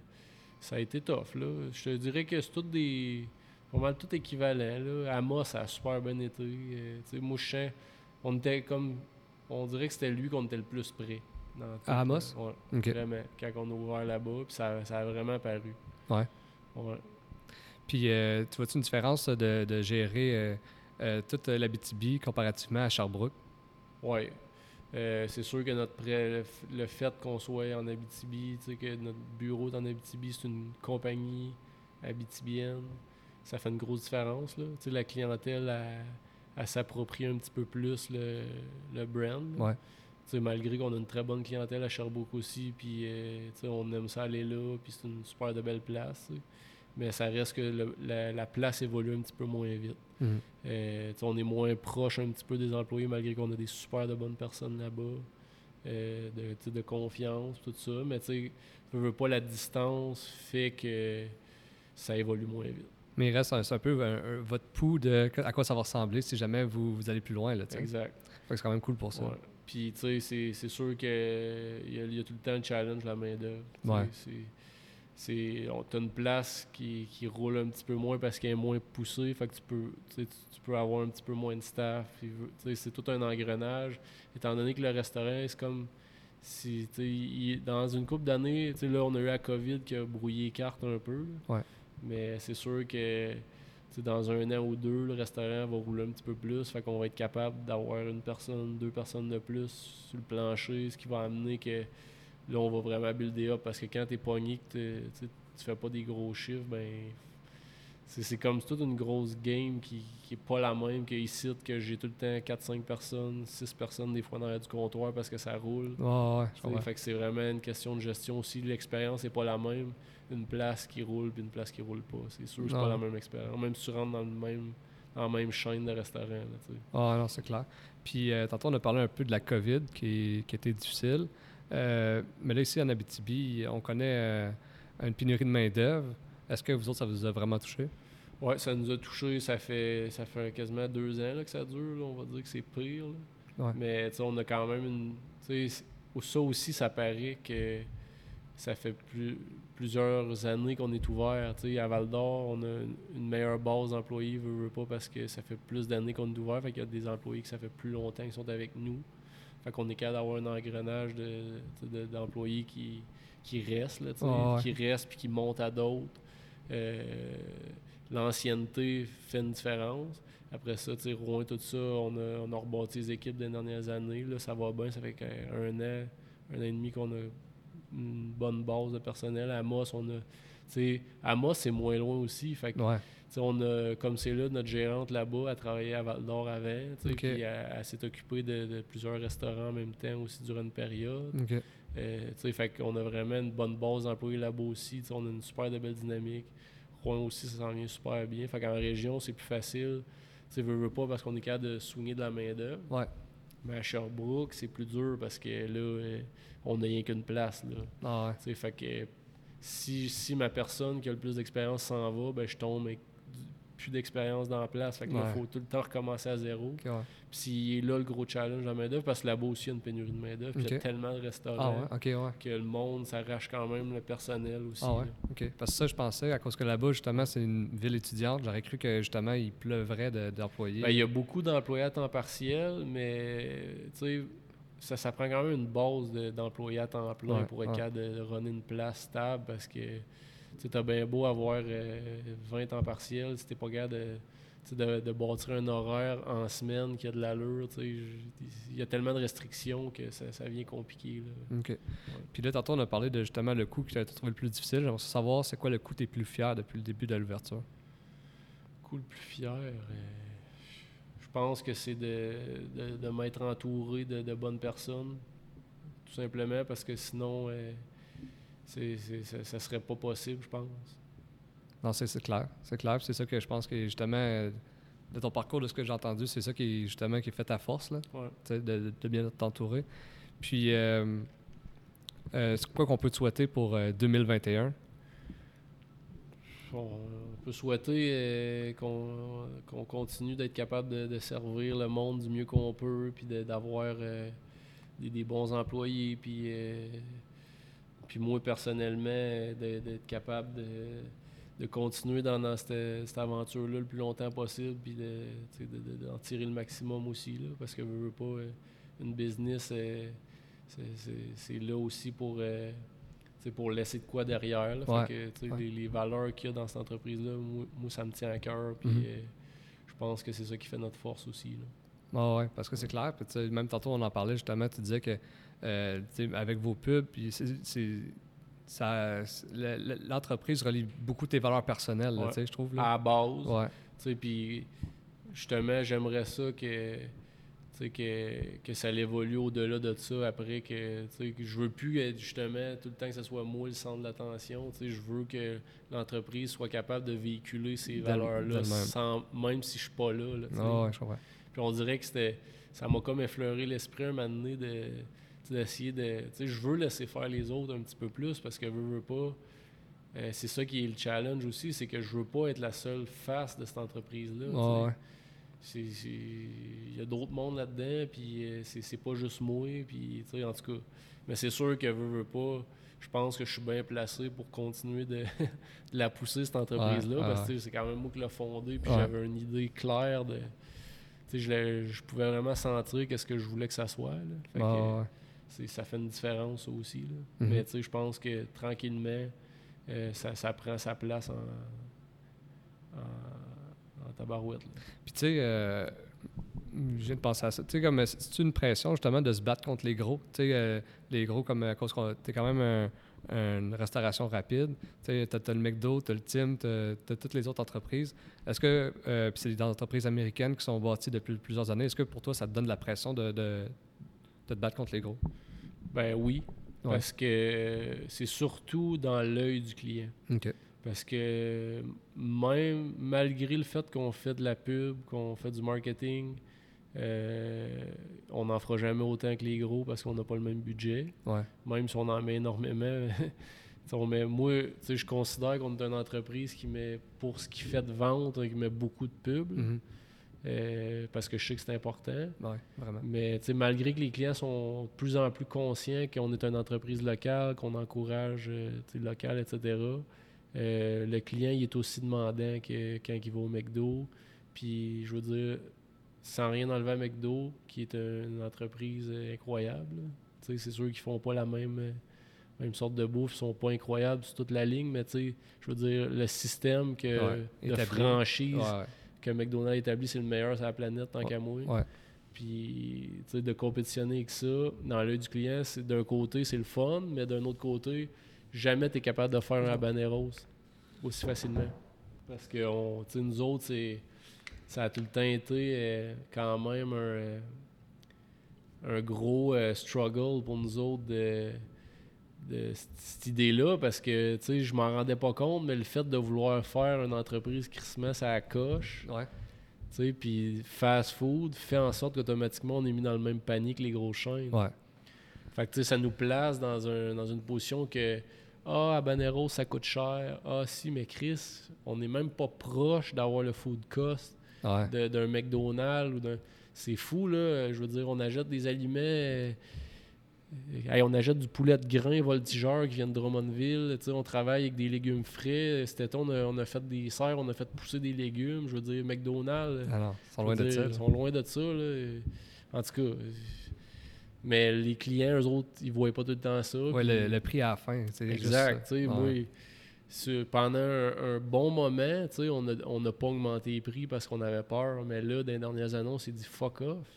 ça a été tough, là. Je te dirais que c'est tout des... Pas mal tout équivalent, là. Amos, ça a super bien été. euh, tu sais, moi, je sens- on était comme... On dirait que c'était lui qu'on était le plus près. dans À Amos? là. Ouais. OK. Vraiment, quand on a ouvert là-bas, puis ça, ça a vraiment paru. Ouais. Ouais. Puis, euh, tu vois-tu une différence de, de gérer euh, euh, toute l'Abitibi comparativement à Sherbrooke? Ouais. Euh, c'est sûr que notre le, fait qu'on soit en Abitibi, que notre bureau est en Abitibi, c'est une compagnie abitibienne, ça fait une grosse différence. Là. La clientèle, elle, elle s'approprie un petit peu plus le, le brand. Ouais. Malgré qu'on a une très bonne clientèle à Sherbrooke aussi, puis euh, on aime ça aller là, puis c'est une super de belle place. Mais ça reste que le- la, la place évolue un petit peu moins vite. Mhm. Euh, on est moins proche un petit peu des employés malgré qu'on a des super de bonnes personnes là-bas, euh, de, de confiance, tout ça. Mais tu sais, veux, veux pas la distance fait que ça évolue moins vite. Mais il reste un, un peu un- un- votre pouls de à quoi ça va ressembler si jamais vous, vous allez plus loin. Là. Exact. C'est quand même cool pour ça. Ouais. Puis tu sais, c'est- sûr qu'il y, y a tout le temps le challenge, la main-d'œuvre. Ouais. C'est- on t'as une place qui, qui roule un petit peu moins parce qu'elle est moins poussée, fait que tu peux, tu, tu- peux avoir un petit peu moins de staff. c'est tout un engrenage. Étant donné que le restaurant, c'est comme si, il- dans une couple d'années, là, on a eu la COVID qui a brouillé les cartes un peu. Ouais. Mais c'est sûr que dans un an ou deux, le restaurant va rouler un petit peu plus. Fait qu'on va être capable d'avoir une personne, deux personnes de plus sur le plancher, ce qui va amener que là, on va vraiment builder up. Parce que quand t'es pogné, que tu fais pas des gros chiffres, ben. C'est comme toute une grosse game qui, qui est pas la même que ici, que j'ai tout le temps 4-5 personnes, 6 personnes des fois dans l'arrière du comptoir parce que ça roule. Ouais, ouais. Fait que c'est vraiment une question de gestion aussi. L'expérience n'est pas la même. Une place qui roule puis une place qui roule pas. C'est sûr que c'est pas la même expérience. Même si tu rentres dans le même même chaîne de restaurants. Ah non, c'est clair. Puis euh, tantôt, on a parlé un peu de la COVID qui, qui était difficile. Euh, mais là, ici, en Abitibi, on connaît euh, une pénurie de main-d'œuvre. Est-ce que vous autres, ça vous a vraiment touché? Ouais, ça nous a touché. Ça fait ça fait quasiment deux ans là, que ça dure. là. On va dire que c'est pire. Ouais. Mais on a quand même une. Ça aussi, ça paraît que ça fait plus, plusieurs années qu'on est ouvert. À Val d'Or, on a une- une meilleure base d'employés, veut, veut pas, parce que ça fait plus d'années qu'on est ouvert. Fait qu'il y a des employés que ça fait plus longtemps qu'ils sont avec nous. Fait qu'on est capable d'avoir un engrenage de, tu sais, de- d'employés qui, qui restent, là, ouais. qui restent puis qui montent à d'autres. Euh, l'ancienneté fait une différence. Après ça, Rouen, tout ça, on a, on a rebâti les équipes des dernières années. Là, ça va bien. Ça fait qu'un an, un an et demi qu'on a une bonne base de personnel. À Amos, on a. À c'est moins loin aussi. Fait que, Ouais. On a, comme c'est là, notre gérante là-bas, elle travaillait à Val d'Or avant. Puis elle, elle s'est occupée de, de plusieurs restaurants en même temps aussi durant une période. OK. Euh, fait qu'on a vraiment une bonne base d'employés là-bas aussi. On a une super de belle dynamique. Rouen aussi, ça s'en vient super bien. Fait qu'en région, c'est plus facile. Tu veux, veux pas parce qu'on est capable de soigner de la main-d'œuvre. Ouais. Mais à Sherbrooke, c'est plus dur parce que là, euh, on n'a rien qu'une place. Là. Ah ouais. Fait que si, si ma personne qui a le plus d'expérience s'en va, ben, je tombe avec plus d'expérience dans la place. Fait que là, il faut tout le temps recommencer à zéro. OK, ouais. Puis là le gros challenge de la main-d'œuvre, parce que là-bas aussi, il y a une pénurie de main-d'œuvre. Puis il y a tellement de restaurants Ah ouais, que le monde s'arrache quand même le personnel aussi. Ah. OK. Parce que ça, je pensais, à cause que là-bas, justement, c'est une ville étudiante, j'aurais cru que, justement, il pleuvrait de- d'employés. Ben, il y a beaucoup d'employés à temps partiel, mais tu sais, ça, ça prend quand même une base de- d'employés à temps plein pour être capable de, de runner une place stable parce que tu as bien beau avoir euh, 20 temps partiel, si t'es pas capable de, tu de, de bâtir un horaire en semaine qui a de l'allure, tu il y a tellement de restrictions que ça, ça vient compliqué. Là. OK. Puis là, tantôt, on a parlé de justement le coût que tu as trouvé le plus difficile. J'aimerais savoir, c'est quoi le coût que tu es plus fier depuis le début de l'ouverture? Cool, le plus fier. euh, je pense que c'est de, de, de m'être entouré de, de bonnes personnes. Tout simplement parce que sinon, euh, c'est, c'est- ça, ça serait pas possible, je pense. Non, c'est c'est clair. C'est clair. C'est ça que je pense que, justement, euh, de ton parcours, de ce que j'ai entendu, c'est ça qui, est, justement, qui fait ta force, là. Ouais. de, de bien t'entourer. Puis, euh, euh, c'est quoi qu'on peut te souhaiter pour euh, 2021? on peut souhaiter qu'on qu'on continue d'être capable de, de servir le monde du mieux qu'on peut, puis de- d'avoir des, des bons employés, puis, puis moi personnellement, d'être capable de, de continuer dans, dans cette, cette aventure-là le plus longtemps possible, puis de, tu sais, de- de- d'en tirer le maximum aussi, là, parce que veux, veux pas, euh, une business, euh, c'est- là aussi pour... euh, pour laisser de quoi derrière. là. Fait que, ouais. les, les valeurs qu'il y a dans cette entreprise-là, moi, moi, ça me tient à cœur. Puis Mhm. euh, je pense que c'est ça qui fait notre force aussi. là. Ah ouais, parce que c'est clair. Puis, même tantôt, on en parlait justement. Tu disais que euh, avec vos pubs, l'entreprise relie beaucoup tes valeurs personnelles, là, Ouais. je trouve. À la base, Ouais. puis justement, j'aimerais ça que, que, que ça évolue au-delà de ça après que, que je veux plus être justement tout le temps que ce soit moi le centre de l'attention. Je veux que l'entreprise soit capable de véhiculer ces valeurs-là sans même si je suis pas là. Ah ouais, je comprends. Puis on dirait que c'était. Ça m'a comme effleuré l'esprit un moment donné de d'essayer de. Tu sais, je veux laisser faire les autres un petit peu plus parce que veux, veux pas. euh, c'est ça qui est le challenge aussi, c'est que je veux pas être la seule face de cette entreprise-là. c'est- Il y a d'autres mondes là-dedans, puis euh, c'est pas juste moi, puis tu sais, en tout cas. Mais c'est sûr que veux, veux pas. Je pense que je suis bien placé pour continuer de, de la pousser, cette entreprise-là, Ouais, parce que c'est quand même moi qui l'ai fondée, puis Ouais. j'avais une idée claire de. Tu sais, je, je pouvais vraiment sentir qu'est-ce que je voulais que ça soit. Là. Fait que, ça fait une différence aussi. Là. Mhm. Mais tu sais, je pense que tranquillement, euh, ça, ça prend sa place en, en, en tabarouette. là. Puis tu sais, euh, je viens de penser à ça. Tu sais, comme, c'est une pression justement de se battre contre les gros? Tu sais, euh, les gros, comme à cause qu'on t'es quand même un- une restauration rapide. Tu sais, t'as, t'as le McDo, t'as le Tim, t'as, t'as toutes les autres entreprises. Est-ce que, euh, puis c'est des entreprises américaines qui sont bâties depuis plusieurs années, est-ce que pour toi, ça te donne la pression de, de, de te battre contre les gros? Ben oui, Ouais. parce que euh, c'est surtout dans l'œil du client. Parce que même malgré le fait qu'on fait de la pub, qu'on fait du marketing, euh, on n'en fera jamais autant que les gros parce qu'on n'a pas le même budget. Ouais. Même si on en met énormément. On met- moi, je considère qu'on est une entreprise qui met, pour ce qui fait de vente, qui met beaucoup de pub. Mhm. Euh, parce que je sais que c'est important. Ouais, vraiment. Mais malgré que les clients sont de plus en plus conscients qu'on est une entreprise locale, qu'on encourage euh, local, etc., euh, le client il est aussi demandant que quand il va au McDo. Puis, je veux dire, sans rien enlever à McDo, qui est une entreprise incroyable. c'est sûr qu'ils font pas la même, même sorte de bouffe, ils sont pas incroyables sur toute la ligne, mais tu sais, je veux dire, le système que, Ouais, de franchise Ouais, ouais. Que McDonald's établit, c'est le meilleur sur la planète tant Ouais. qu'à moi. Ouais. Puis, tu sais, de compétitionner avec ça, dans l'œil du client, c'est d'un côté, c'est le fun, mais d'un autre côté, jamais tu es capable de faire un habaneros aussi facilement. Parce que, on, tu sais, nous autres, c'est, ça a tout le temps été euh, quand même un, euh, un gros euh, struggle pour nous autres de, de cette idée-là, parce que, tu sais, je m'en rendais pas compte, mais le fait de vouloir faire une entreprise met à la coche, Ouais. tu sais, puis fast food fait en sorte qu'automatiquement on est mis dans le même panier que les grosses chaînes. Ouais. Fait que tu sais, ça nous place dans, un, dans une position que Ah, habanero, ça coûte cher. Ah, si, mais Chris, on n'est même pas proche d'avoir le food cost Ouais. d'un McDonald's ou d'un. C'est fou, là. Je veux dire, on achète des aliments. Euh, hey, on achète du poulet de grain voltigeur qui vient de Drummondville. On travaille avec des légumes frais. Cet été, on a, on a fait des serres, on a fait pousser des légumes. Je veux dire, McDonald's. Ah non, ils sont loin de ça. Ils sont loin de ça. Là. En tout cas. euh, Mais les clients, eux autres, ils voient pas tout le temps ça. Puis- le, le prix à la fin. c'est juste Exact. ça. Moi, sur- pendant un, un bon moment, on n'a on pas augmenté les prix parce qu'on avait peur. Mais là, dans les dernières années, on s'est dit fuck off.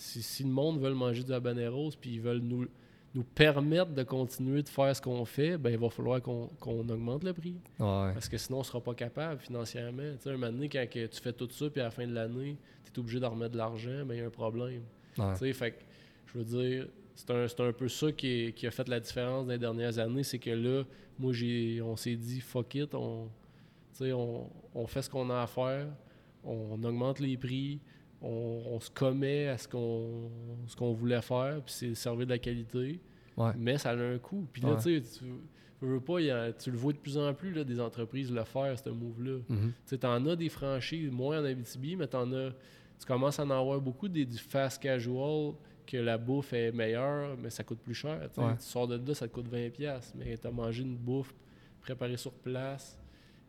Si, si le monde veut manger du habaneros puis ils veulent nous, nous permettre de continuer de faire ce qu'on fait, ben il va falloir qu'on augmente le prix. Ouais. Parce que sinon, on ne sera pas capable financièrement. Tu sais, un moment donné, quand que tu fais tout ça, puis à la fin de l'année, tu es obligé de remettre de l'argent, ben il y a un problème. Ouais. Tu sais, fait que, je veux dire, c'est un, un peu ça qui, est- qui a fait la différence dans les dernières années. C'est que là, moi, j'ai, on s'est dit, fuck it, on, on, on fait ce qu'on a à faire, on, augmente les prix, on, on se commet à ce qu'on, ce qu'on voulait faire, puis c'est servir de la qualité. Ouais. mais ça a un coût. Puis là, Ouais. tu tu veux- pas, il y a- tu le vois de plus en plus, là, des entreprises le faire, ce move-là. Mhm. Tu sais, t'en as des franchises, moins en Abitibi, mais t'en as. Tu commences à en avoir beaucoup des, du fast casual que la bouffe est meilleure, mais ça coûte plus cher. tu. Ouais. Tu sors de là, ça te coûte 20$, mais t'as mangé une bouffe préparée sur place,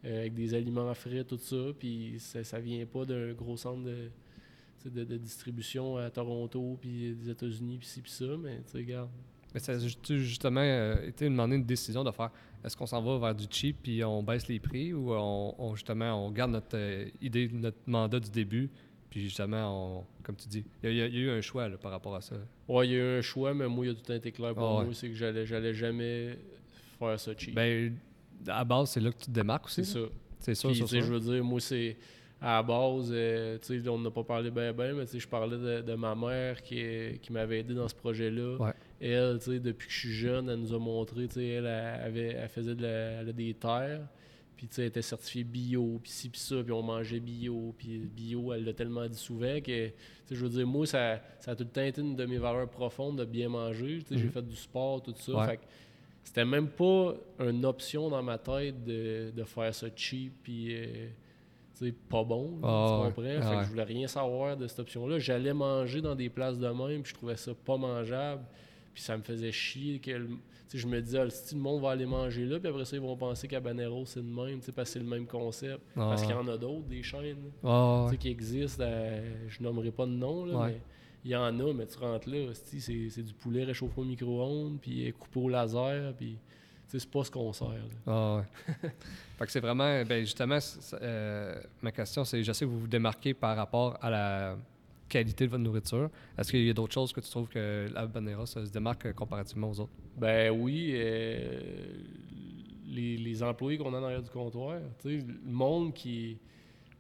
euh, avec des aliments frais, tout ça, puis ça, ça vient pas d'un gros centre de, tu de, de distribution à Toronto, puis des États-Unis, puis ci, puis ça, mais tu regarde. Mais ça a ju- justement euh, été demandé une décision de faire est-ce qu'on s'en va vers du cheap puis on baisse les prix ou on, on- justement on garde notre euh, idée, notre mandat du début puis justement on, comme tu dis, il y, a- y eu un choix là, par rapport à ça. Ouais, il y a eu un choix, mais moi, il a tout été clair pour Ah ouais. moi, c'est que j'allais, j'allais jamais faire ça cheap. Ben à base c'est là que tu te démarques aussi. c'est ça. C'est sûr. je veux dire, moi, c'est à la base, euh, tu sais, on n'a pas parlé bien, bien, mais tu sais, je parlais de, de ma mère qui, est- qui m'avait aidé dans ce projet-là. Ouais. Elle, tu sais, depuis que je suis jeune, elle nous a montré, tu sais, elle, elle, avait, elle faisait de la- elle a des terres, puis tu sais, elle était certifiée bio, puis ci, puis ça, puis on mangeait bio, puis bio, elle l'a tellement dit souvent que, tu sais, je veux dire, moi, ça, ça a tout le temps été une de mes valeurs profondes de bien manger. Tu sais, j'ai Mhm. fait du sport, tout ça. Ouais. Fait que c'était même pas une option dans ma tête de, de faire ça cheap puis euh, pas bon. là, Ah tu ouais. comprends? Fait que je voulais rien savoir de cette option-là. J'allais manger dans des places de même, puis je trouvais ça pas mangeable. Puis ça me faisait chier que le- tu je me disais, ah, si le monde va aller manger là, puis après ça, ils vont penser qu'Habanero, c'est le même, tu parce que c'est le même concept. Ah parce qu'il y en a d'autres, des chaînes. tu ouais. qui existent. euh, je nommerai pas de nom, là, Ouais. mais il y en a, mais tu rentres là, c'est du poulet réchauffé au micro-ondes, puis coupé au laser, puis tu c'est pas ce qu'on sert. là. Ah, ouais. fait que c'est vraiment, ben justement, euh, ma question, c'est, je sais que vous vous démarquez par rapport à la qualité de votre nourriture. Est-ce qu'il y a d'autres choses que tu trouves que la Banera se démarque euh, comparativement aux autres? Ben oui, euh, les, les employés qu'on a en arrière du comptoir, tu sais, le monde qui,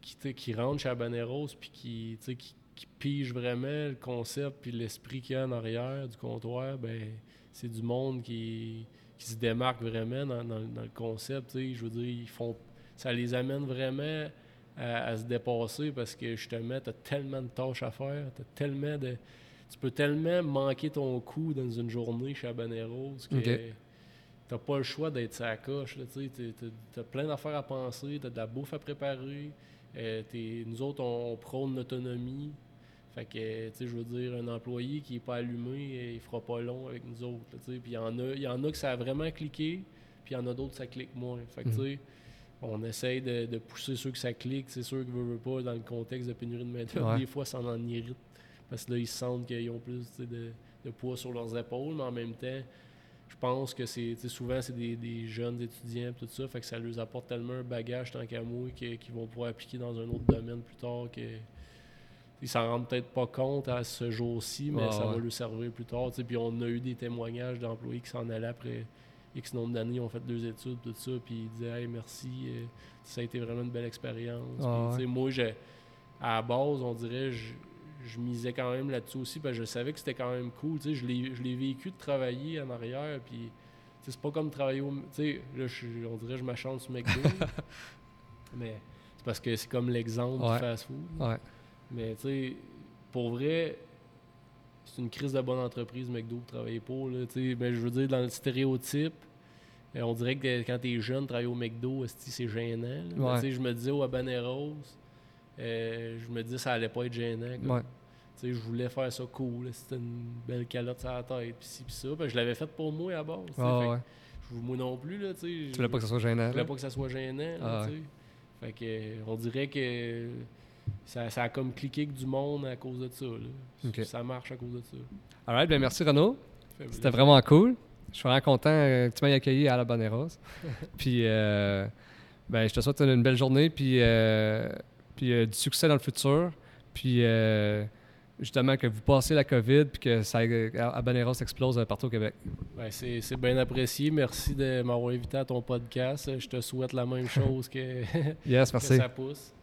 qui, qui rentre chez Habaneros puis qui, tu sais, qui, qui pige vraiment le concept puis l'esprit qu'il y a en arrière du comptoir, ben c'est du monde qui, qui se démarque vraiment dans, dans- dans le concept. tu. Je veux dire, ils font, ça les amène vraiment à, à se dépasser parce que justement, tu as tellement de tâches à faire, t'as tellement de, tu peux tellement manquer ton coup dans une journée chez Habaneros que Ok. t'as pas le choix d'être sa coche. tu T'as plein d'affaires à penser, t'as de la bouffe à préparer. euh, nous autres, on, on prône l'autonomie. Fait que, tu sais, je veux dire, un employé qui est pas allumé, il fera pas long avec nous autres. Puis il y en a, y en a que ça a vraiment cliqué, puis il y en a d'autres ça clique moins. Fait que, Mhm. tu sais, on essaye de, de pousser ceux que ça clique. C'est sûr que veut, veut pas, dans le contexte de pénurie de main-d'œuvre, Ouais. des fois, ça en irrite. Parce que là, ils sentent qu'ils ont plus de, de poids sur leurs épaules, mais en même temps, je pense que c'est souvent c'est des, des jeunes étudiants tout ça, fait que ça leur apporte tellement un bagage tant qu'à moi que- qu'ils vont pouvoir appliquer dans un autre domaine plus tard que ils s'en rendent peut-être pas compte à ce jour-ci, mais ça ouais. va leur servir plus tard. Puis on a eu des témoignages d'employés qui s'en allaient après X nombre d'années, ils ont fait deux études, tout ça, puis ils disaient Hey, merci, euh, ça a été vraiment une belle expérience. Ah, Moi, je, à la base, on dirait, je, je misais quand même là-dessus aussi, parce que je savais que c'était quand même cool. Je l'ai vécu de travailler en arrière, puis c'est pas comme travailler au. Tu sais, on dirait, je m'achante sur McDo. mais c'est parce que c'est comme l'exemple Ouais. du fast-food. Mais tu sais, pour vrai, c'est une crise de bonne entreprise, McDo, pour travailler pour. Là, tu sais. ben, je veux dire, dans le stéréotype, euh, on dirait que quand t'es jeune, travailler au McDo, c'est gênant. Ouais. tu sais, je me disais au Habaneros, euh, je me disais ça allait pas être gênant. Ouais. Tu sais, je voulais faire ça cool. C'était une belle calotte sur la tête, pis ci, pis ça. Ben, je l'avais fait pour moi à base. que ouais. je- Moi non plus, là, tu sais. Tu voulais pas que ça soit gênant? Je voulais pas que ça soit gênant. là, Ah tu sais. Fait que, euh, on dirait que ça, ça a comme cliqué avec du monde à cause de ça. là. Ça marche à cause de ça. Alright, ben merci Renaud. Que- C'était vraiment cool. Je suis vraiment content euh, que tu m'aies accueilli à la Baneros. puis, euh, ben, je te souhaite une belle journée, puis, euh, puis euh, du succès dans le futur. Puis, justement, que vous passez la COVID, puis que ça, à Baneros explose partout au Québec. Ben, c'est bien apprécié. Merci de m'avoir invité à ton podcast. Je te souhaite la même chose que, Yes, que ça pousse.